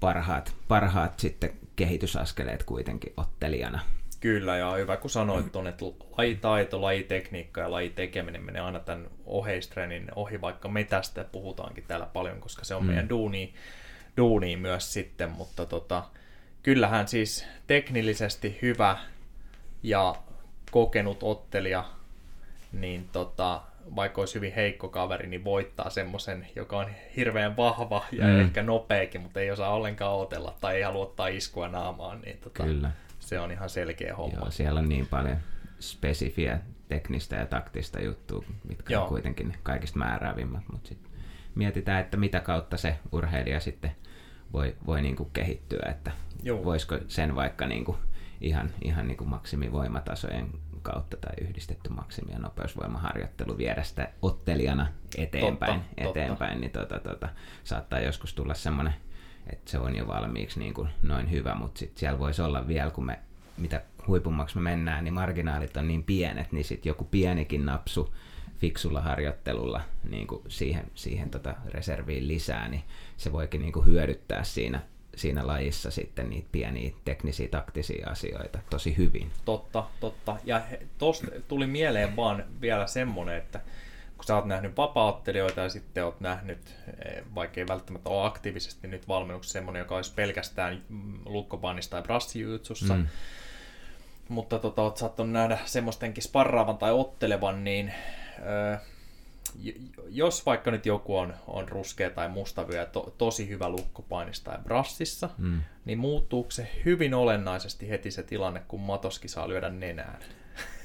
parhaat, parhaat sitten kehitysaskeleet kuitenkin ottelijana. Kyllä, ja hyvä kun sanoit tuonne, että lajitaito, lajitekniikka ja lajitekeminen menee aina tämän oheistreenin ohi, vaikka me tästä puhutaankin täällä paljon, koska se on mm. meidän duuni, duuni myös sitten, mutta tota, kyllähän siis teknillisesti hyvä ja kokenut ottelija, niin tota, vaikka olisi hyvin heikko kaveri, niin voittaa semmoisen, joka on hirveän vahva ja mm. ehkä nopeakin, mutta ei osaa ollenkaan otella tai ei halua ottaa iskua naamaan, niin tota, Kyllä. se on ihan selkeä homma. Joo, siellä on niin paljon spesifiä teknistä ja taktista juttua, mitkä Joo. on kuitenkin kaikista määräävimmät, mutta sitten mietitään, että mitä kautta se urheilija sitten voi, voi niin kuin kehittyä, että Joo. voisiko sen vaikka niin kuin ihan, ihan niin kuin maksimivoimatasojen kautta tai yhdistetty maksimi- ja nopeusvoimaharjoittelu viedä sitä ottelijana eteenpäin, totta, eteenpäin totta. niin tota, tota, saattaa joskus tulla semmoinen, että se on jo valmiiksi niin kuin noin hyvä, mutta sitten siellä voisi olla vielä, kun me mitä huipummaksi me mennään, niin marginaalit on niin pienet, niin sitten joku pienikin napsu fiksulla harjoittelulla niin kuin siihen, siihen tota reserviin lisää, niin se voikin niin kuin hyödyttää siinä siinä lajissa sitten niitä pieniä teknisiä, taktisia asioita tosi hyvin. Totta, totta. Ja tuosta tuli mieleen vaan vielä semmoinen, että kun sä oot nähnyt vapaattelijoita ja sitten oot nähnyt, eh, vaikka ei välttämättä ole aktiivisesti nyt valmennuksessa semmoinen, joka olisi pelkästään lukkopannissa tai brassijutsussa, mm. mutta tota, oot saattanut nähdä semmoistenkin sparraavan tai ottelevan, niin öö, jos vaikka nyt joku on, on ruskea tai mustavyö ja to, tosi hyvä lukkopainissa tai brassissa, mm. niin muuttuuko se hyvin olennaisesti heti se tilanne, kun matoski saa lyödä nenään?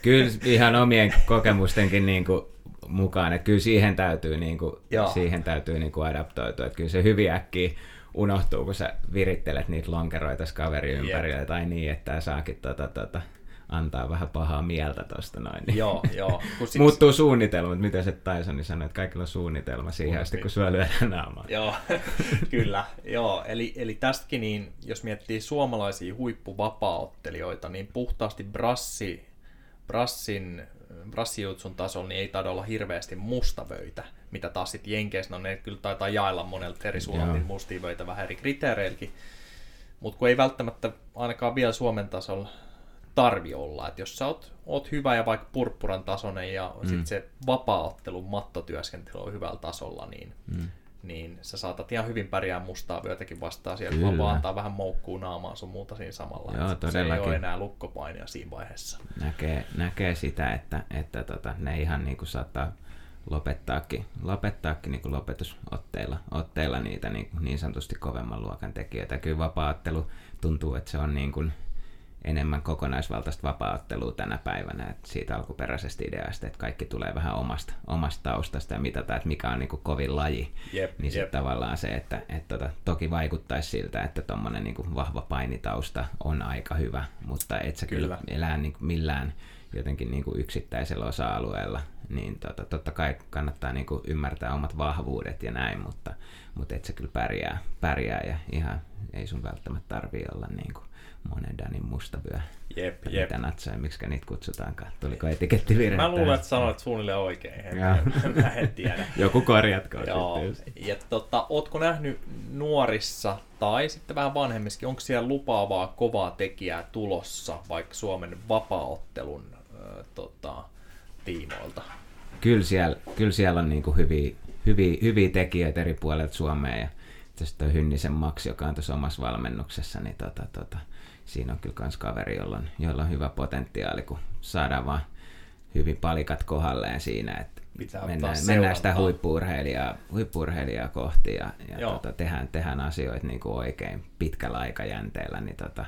Kyllä ihan omien kokemustenkin niin kuin mukaan, että kyllä siihen täytyy, niin kuin, siihen täytyy niin kuin adaptoitua, että kyllä se hyvin äkkiä unohtuu, kun sä virittelet niitä lonkeroita kaveri ympärille yep. tai niin, että saakin tota, tota, antaa vähän pahaa mieltä tuosta noin. Niin joo, joo. Siksi... Muuttuu suunnitelmat, mitä se Tysoni sanoi, että kaikilla on suunnitelma siihen asti, kun syö lyödään naamaa. joo, kyllä. Joo, eli, eli tästäkin niin, jos miettii suomalaisia huippuvapaaottelijoita, niin puhtaasti brassi, brassin brassijutsun tasolla niin ei taida olla hirveästi mustavöitä, mitä taas sitten Jenkeissä, no ne kyllä taitaa jaella monelta eri suunnalta niin mustia vöitä vähän eri kriteereilläkin. Mutta kun ei välttämättä ainakaan vielä Suomen tasolla tarvi olla. Että jos sä oot, oot hyvä ja vaikka purppuran tasoinen ja mm. sit se vapaaottelun mattotyöskentely on hyvällä tasolla, niin, mm. niin sä saatat ihan hyvin pärjää mustaa vyötäkin vastaan siellä, Kyllä. vaan antaa vähän moukkuu naamaan sun muuta siinä samalla. Joo, se ei ole enää lukkopainia siinä vaiheessa. Näkee, näkee sitä, että, että tota, ne ihan niin kuin saattaa lopettaakin, lopettaakin niin kuin lopetusotteilla otteilla niitä niin, niin sanotusti kovemman luokan tekijöitä. Kyllä vapaattelu tuntuu, että se on niin kuin, enemmän kokonaisvaltaista vapaattelua tänä päivänä että siitä alkuperäisestä ideasta, että kaikki tulee vähän omasta, omasta taustasta ja mitataan, että mikä on niin kuin kovin laji. Jep, niin sitten tavallaan se, että, että tota, toki vaikuttaisi siltä, että tuommoinen niin vahva painitausta on aika hyvä, mutta et sä kyllä, kyllä elää niin kuin millään jotenkin niin kuin yksittäisellä osa-alueella, niin tota, totta kai kannattaa niin kuin ymmärtää omat vahvuudet ja näin, mutta, mutta et sä kyllä pärjää, pärjää ja ihan ei sun välttämättä tarvii olla niin kuin monen Danin mustavyö. Jep, jep. Mitä natsoja, miksi niitä kutsutaankaan? Tuliko etikettivirhe? Mä luulen, että sanoit suunnilleen oikein. Mä en tiedä. Joku korjatko Joo. Ja tota, ootko nähnyt nuorissa tai sitten vähän vanhemmissakin, onko siellä lupaavaa kovaa tekijää tulossa vaikka Suomen vapaaottelun äh, tota, tiimoilta? Kyllä siellä, kyllä siellä on niinku hyviä, hyviä, hyviä tekijöitä eri puolilta Suomea ja tästä Hynnisen Max, joka on tuossa omassa valmennuksessa, niin tota, tota, siinä on kyllä myös kaveri, jolla on, jolla on hyvä potentiaali, kun saadaan vaan hyvin palikat kohdalleen siinä, että Pitää mennään, mennään sitä huippuurheilijaa, huippuurheilijaa kohti ja, ja tota, tehdään, tehdään asioita niin kuin oikein pitkällä aikajänteellä, niin tota,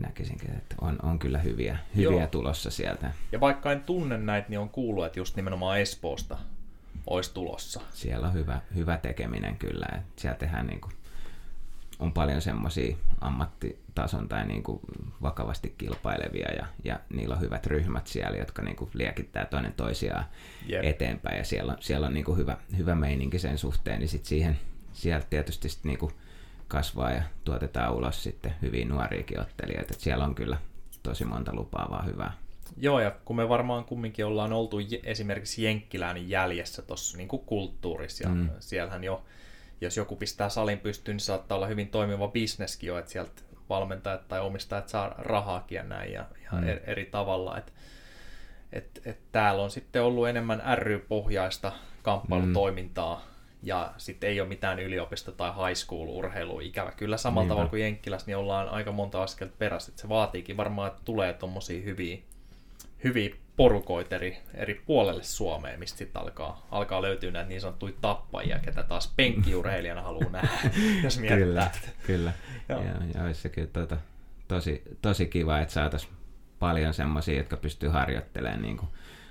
näkisinkin, että on, on kyllä hyviä, hyviä Joo. tulossa sieltä. Ja vaikka en tunne näitä, niin on kuullut, että just nimenomaan Espoosta olisi tulossa. Siellä on hyvä, hyvä tekeminen kyllä, että siellä tehdään niin kuin on paljon semmoisia ammattitason tai niin kuin vakavasti kilpailevia ja, ja niillä on hyvät ryhmät siellä, jotka niin kuin liekittää toinen toisiaan yep. eteenpäin ja siellä on, siellä on niin kuin hyvä, hyvä meininki sen suhteen, niin sitten siihen sieltä tietysti sit niin kuin kasvaa ja tuotetaan ulos sitten hyviä nuoriakin ottelijoita, että siellä on kyllä tosi monta lupaavaa hyvää. Joo, ja kun me varmaan kumminkin ollaan oltu esimerkiksi Jenkkilään jäljessä tuossa niin kulttuurissa, ja mm. siellähän jo jos joku pistää salin pystyyn, niin saattaa olla hyvin toimiva bisneskin jo, että sieltä valmentajat tai omistajat saa rahaakin ja näin ja ihan mm. eri tavalla. Et, et, et täällä on sitten ollut enemmän ry-pohjaista kamppailutoimintaa mm. ja sitten ei ole mitään yliopisto- tai high school-urheilua ikävä. Kyllä samalla Niinpä. tavalla kuin Jenkkilässä, niin ollaan aika monta askelta perässä. Et se vaatiikin varmaan, että tulee tuommoisia hyviä, hyviä porukoita eri, eri puolelle Suomeen, mistä sitten alkaa, alkaa löytyä näitä niin sanottuja tappajia, ketä taas penkkiurheilijana haluaa nähdä, jos miettää. Kyllä, kyllä. Joo. Ja, ja olisi se kyllä tuota, tosi, tosi kiva, että saataisiin paljon semmoisia, jotka pystyy harjoittelemaan niin kuin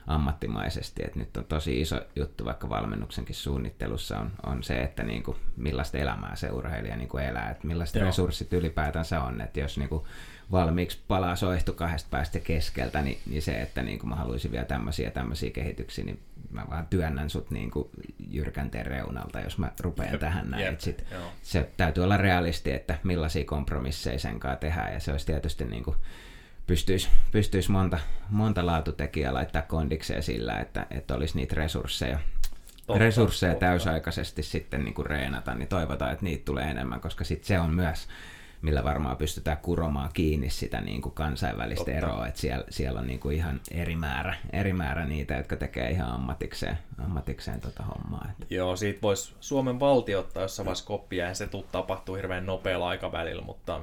ammattimaisesti. Et nyt on tosi iso juttu vaikka valmennuksenkin suunnittelussa on, on se, että niin kuin, millaista elämää se urheilija niin kuin elää, että millaiset Joo. resurssit ylipäätänsä on. Että jos niin kuin, valmiiksi palaa soihtu kahdesta päästä keskeltä, niin, niin se, että niin kuin mä haluaisin vielä tämmöisiä tämmöisiä kehityksiä, niin mä vaan työnnän sut niin kuin jyrkänteen reunalta, jos mä rupean Jep. tähän näin. Jep. Sit, se täytyy olla realisti, että millaisia kompromisseja sen kanssa tehdään, ja se olisi tietysti niin kuin, pystyisi, pystyisi monta, monta laatutekijää laittaa kondikseen sillä, että, että olisi niitä resursseja, totta, resursseja totta. täysaikaisesti sitten niin kuin reenata, niin toivotaan, että niitä tulee enemmän, koska sitten se on myös millä varmaan pystytään kuromaan kiinni sitä niin kuin kansainvälistä Totta. eroa, että siellä, siellä on niin kuin ihan eri määrä, eri määrä niitä, jotka tekee ihan ammatikseen, ammatikseen tota hommaa. Että. Joo, siitä voisi Suomen valtio ottaa jossain vaiheessa koppia, ja se tuu tapahtuu hirveän nopealla aikavälillä, mutta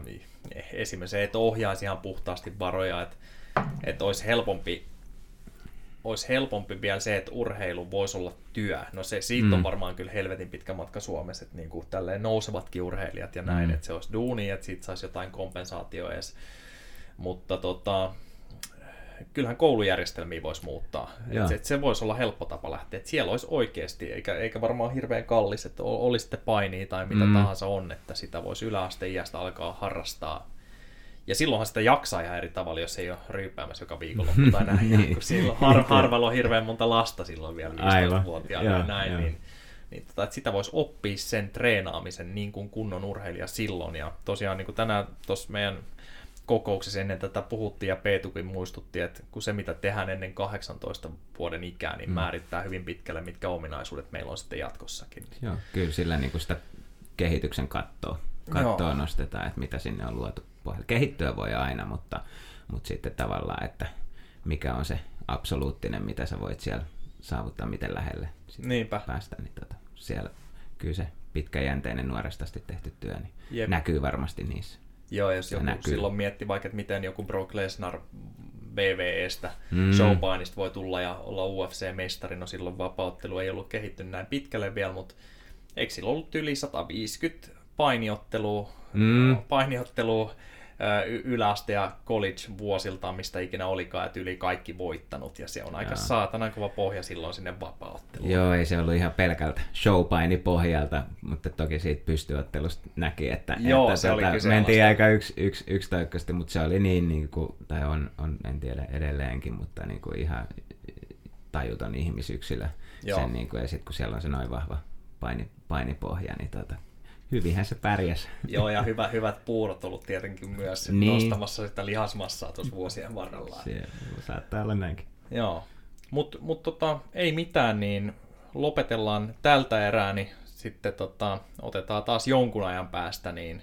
esimerkiksi se, että ohjaisi ihan puhtaasti varoja, että, että olisi helpompi olisi helpompi vielä se, että urheilu voisi olla työ. No se, siitä mm. on varmaan kyllä helvetin pitkä matka Suomessa, että niin kuin tälleen nousevatkin urheilijat ja näin, mm. että se olisi duuni, että siitä saisi jotain kompensaatioa edes. Mutta tota, kyllähän koulujärjestelmiä voisi muuttaa. Että se, että se voisi olla helppo tapa lähteä. Että siellä olisi oikeasti, eikä, eikä varmaan hirveän kallis, että olisi sitten painia tai mitä mm. tahansa on, että sitä voisi yläasteiästä alkaa harrastaa ja silloinhan sitä jaksaa ihan eri tavalla, jos ei ole ryyppäämässä joka viikonloppu tai näin. niin. Kun silloin har, harvalla on hirveän monta lasta silloin vielä 15-vuotiaana ja näin, niin, niin tota, että sitä voisi oppia sen treenaamisen niin kuin kunnon urheilija silloin. Ja tosiaan niin kuin tänään tuossa meidän kokouksessa ennen tätä puhuttiin ja Peetukin muistutti, että kun se mitä tehdään ennen 18 vuoden ikää, niin mm. määrittää hyvin pitkälle, mitkä ominaisuudet meillä on sitten jatkossakin. Joo, kyllä sillä niin kuin sitä kehityksen kattoa, kattoa nostetaan, että mitä sinne on luotu pohjalta. Kehittyä voi aina, mutta, mutta sitten tavallaan, että mikä on se absoluuttinen, mitä sä voit siellä saavuttaa, miten lähelle Niinpä. päästä, niin tota, siellä kyllä se pitkäjänteinen nuoresta asti tehty työ niin Jep. näkyy varmasti niissä. Joo, jos joku näkyy. silloin mietti vaikka, että miten joku Brock Lesnar BVEstä, mm. showpainista voi tulla ja olla UFC-mestari, no silloin vapauttelu ei ollut kehittynyt näin pitkälle vielä, mutta eikö sillä ollut yli 150 painiottelu, mm. painiottelu yläaste- ja college-vuosiltaan, mistä ikinä olikaan, että yli kaikki voittanut, ja se on aika Joo. saatana kova pohja silloin sinne vapautteluun. Joo, ei se ollut ihan pelkältä showpaini pohjalta, mutta toki siitä pystyottelusta näki, että, Joo, että se tuota, oli mentiin aika yksi, yksi, yksi mutta se oli niin, niin kuin, tai on, on, en tiedä edelleenkin, mutta niin kuin ihan tajuton ihmisyksilö. Joo. Sen, niin kuin, ja sitten kun siellä on se noin vahva paini, painipohja, niin tota, hyvinhän se pärjäs. Joo, ja hyvä, hyvät puurot ollut tietenkin myös niin. nostamassa sitä lihasmassaa tuossa vuosien varrella. Se saattaa olla näinkin. Joo, mutta mut tota, ei mitään, niin lopetellaan tältä erää, niin sitten tota, otetaan taas jonkun ajan päästä, niin,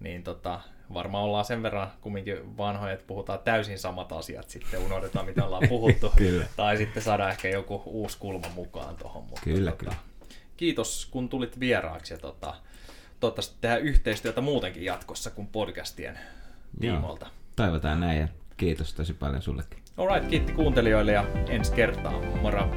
niin tota, varmaan ollaan sen verran kumminkin vanhoja, että puhutaan täysin samat asiat, sitten unohdetaan mitä ollaan puhuttu. kyllä. Tai sitten saadaan ehkä joku uusi kulma mukaan tuohon. Kyllä, tota, kyllä. Kiitos kun tulit vieraaksi ja tota, toivottavasti tehdä yhteistyötä muutenkin jatkossa kuin podcastien tiimoilta. Toivotaan näin ja kiitos tosi paljon sullekin. Alright, kiitti kuuntelijoille ja ensi kertaa. Moro!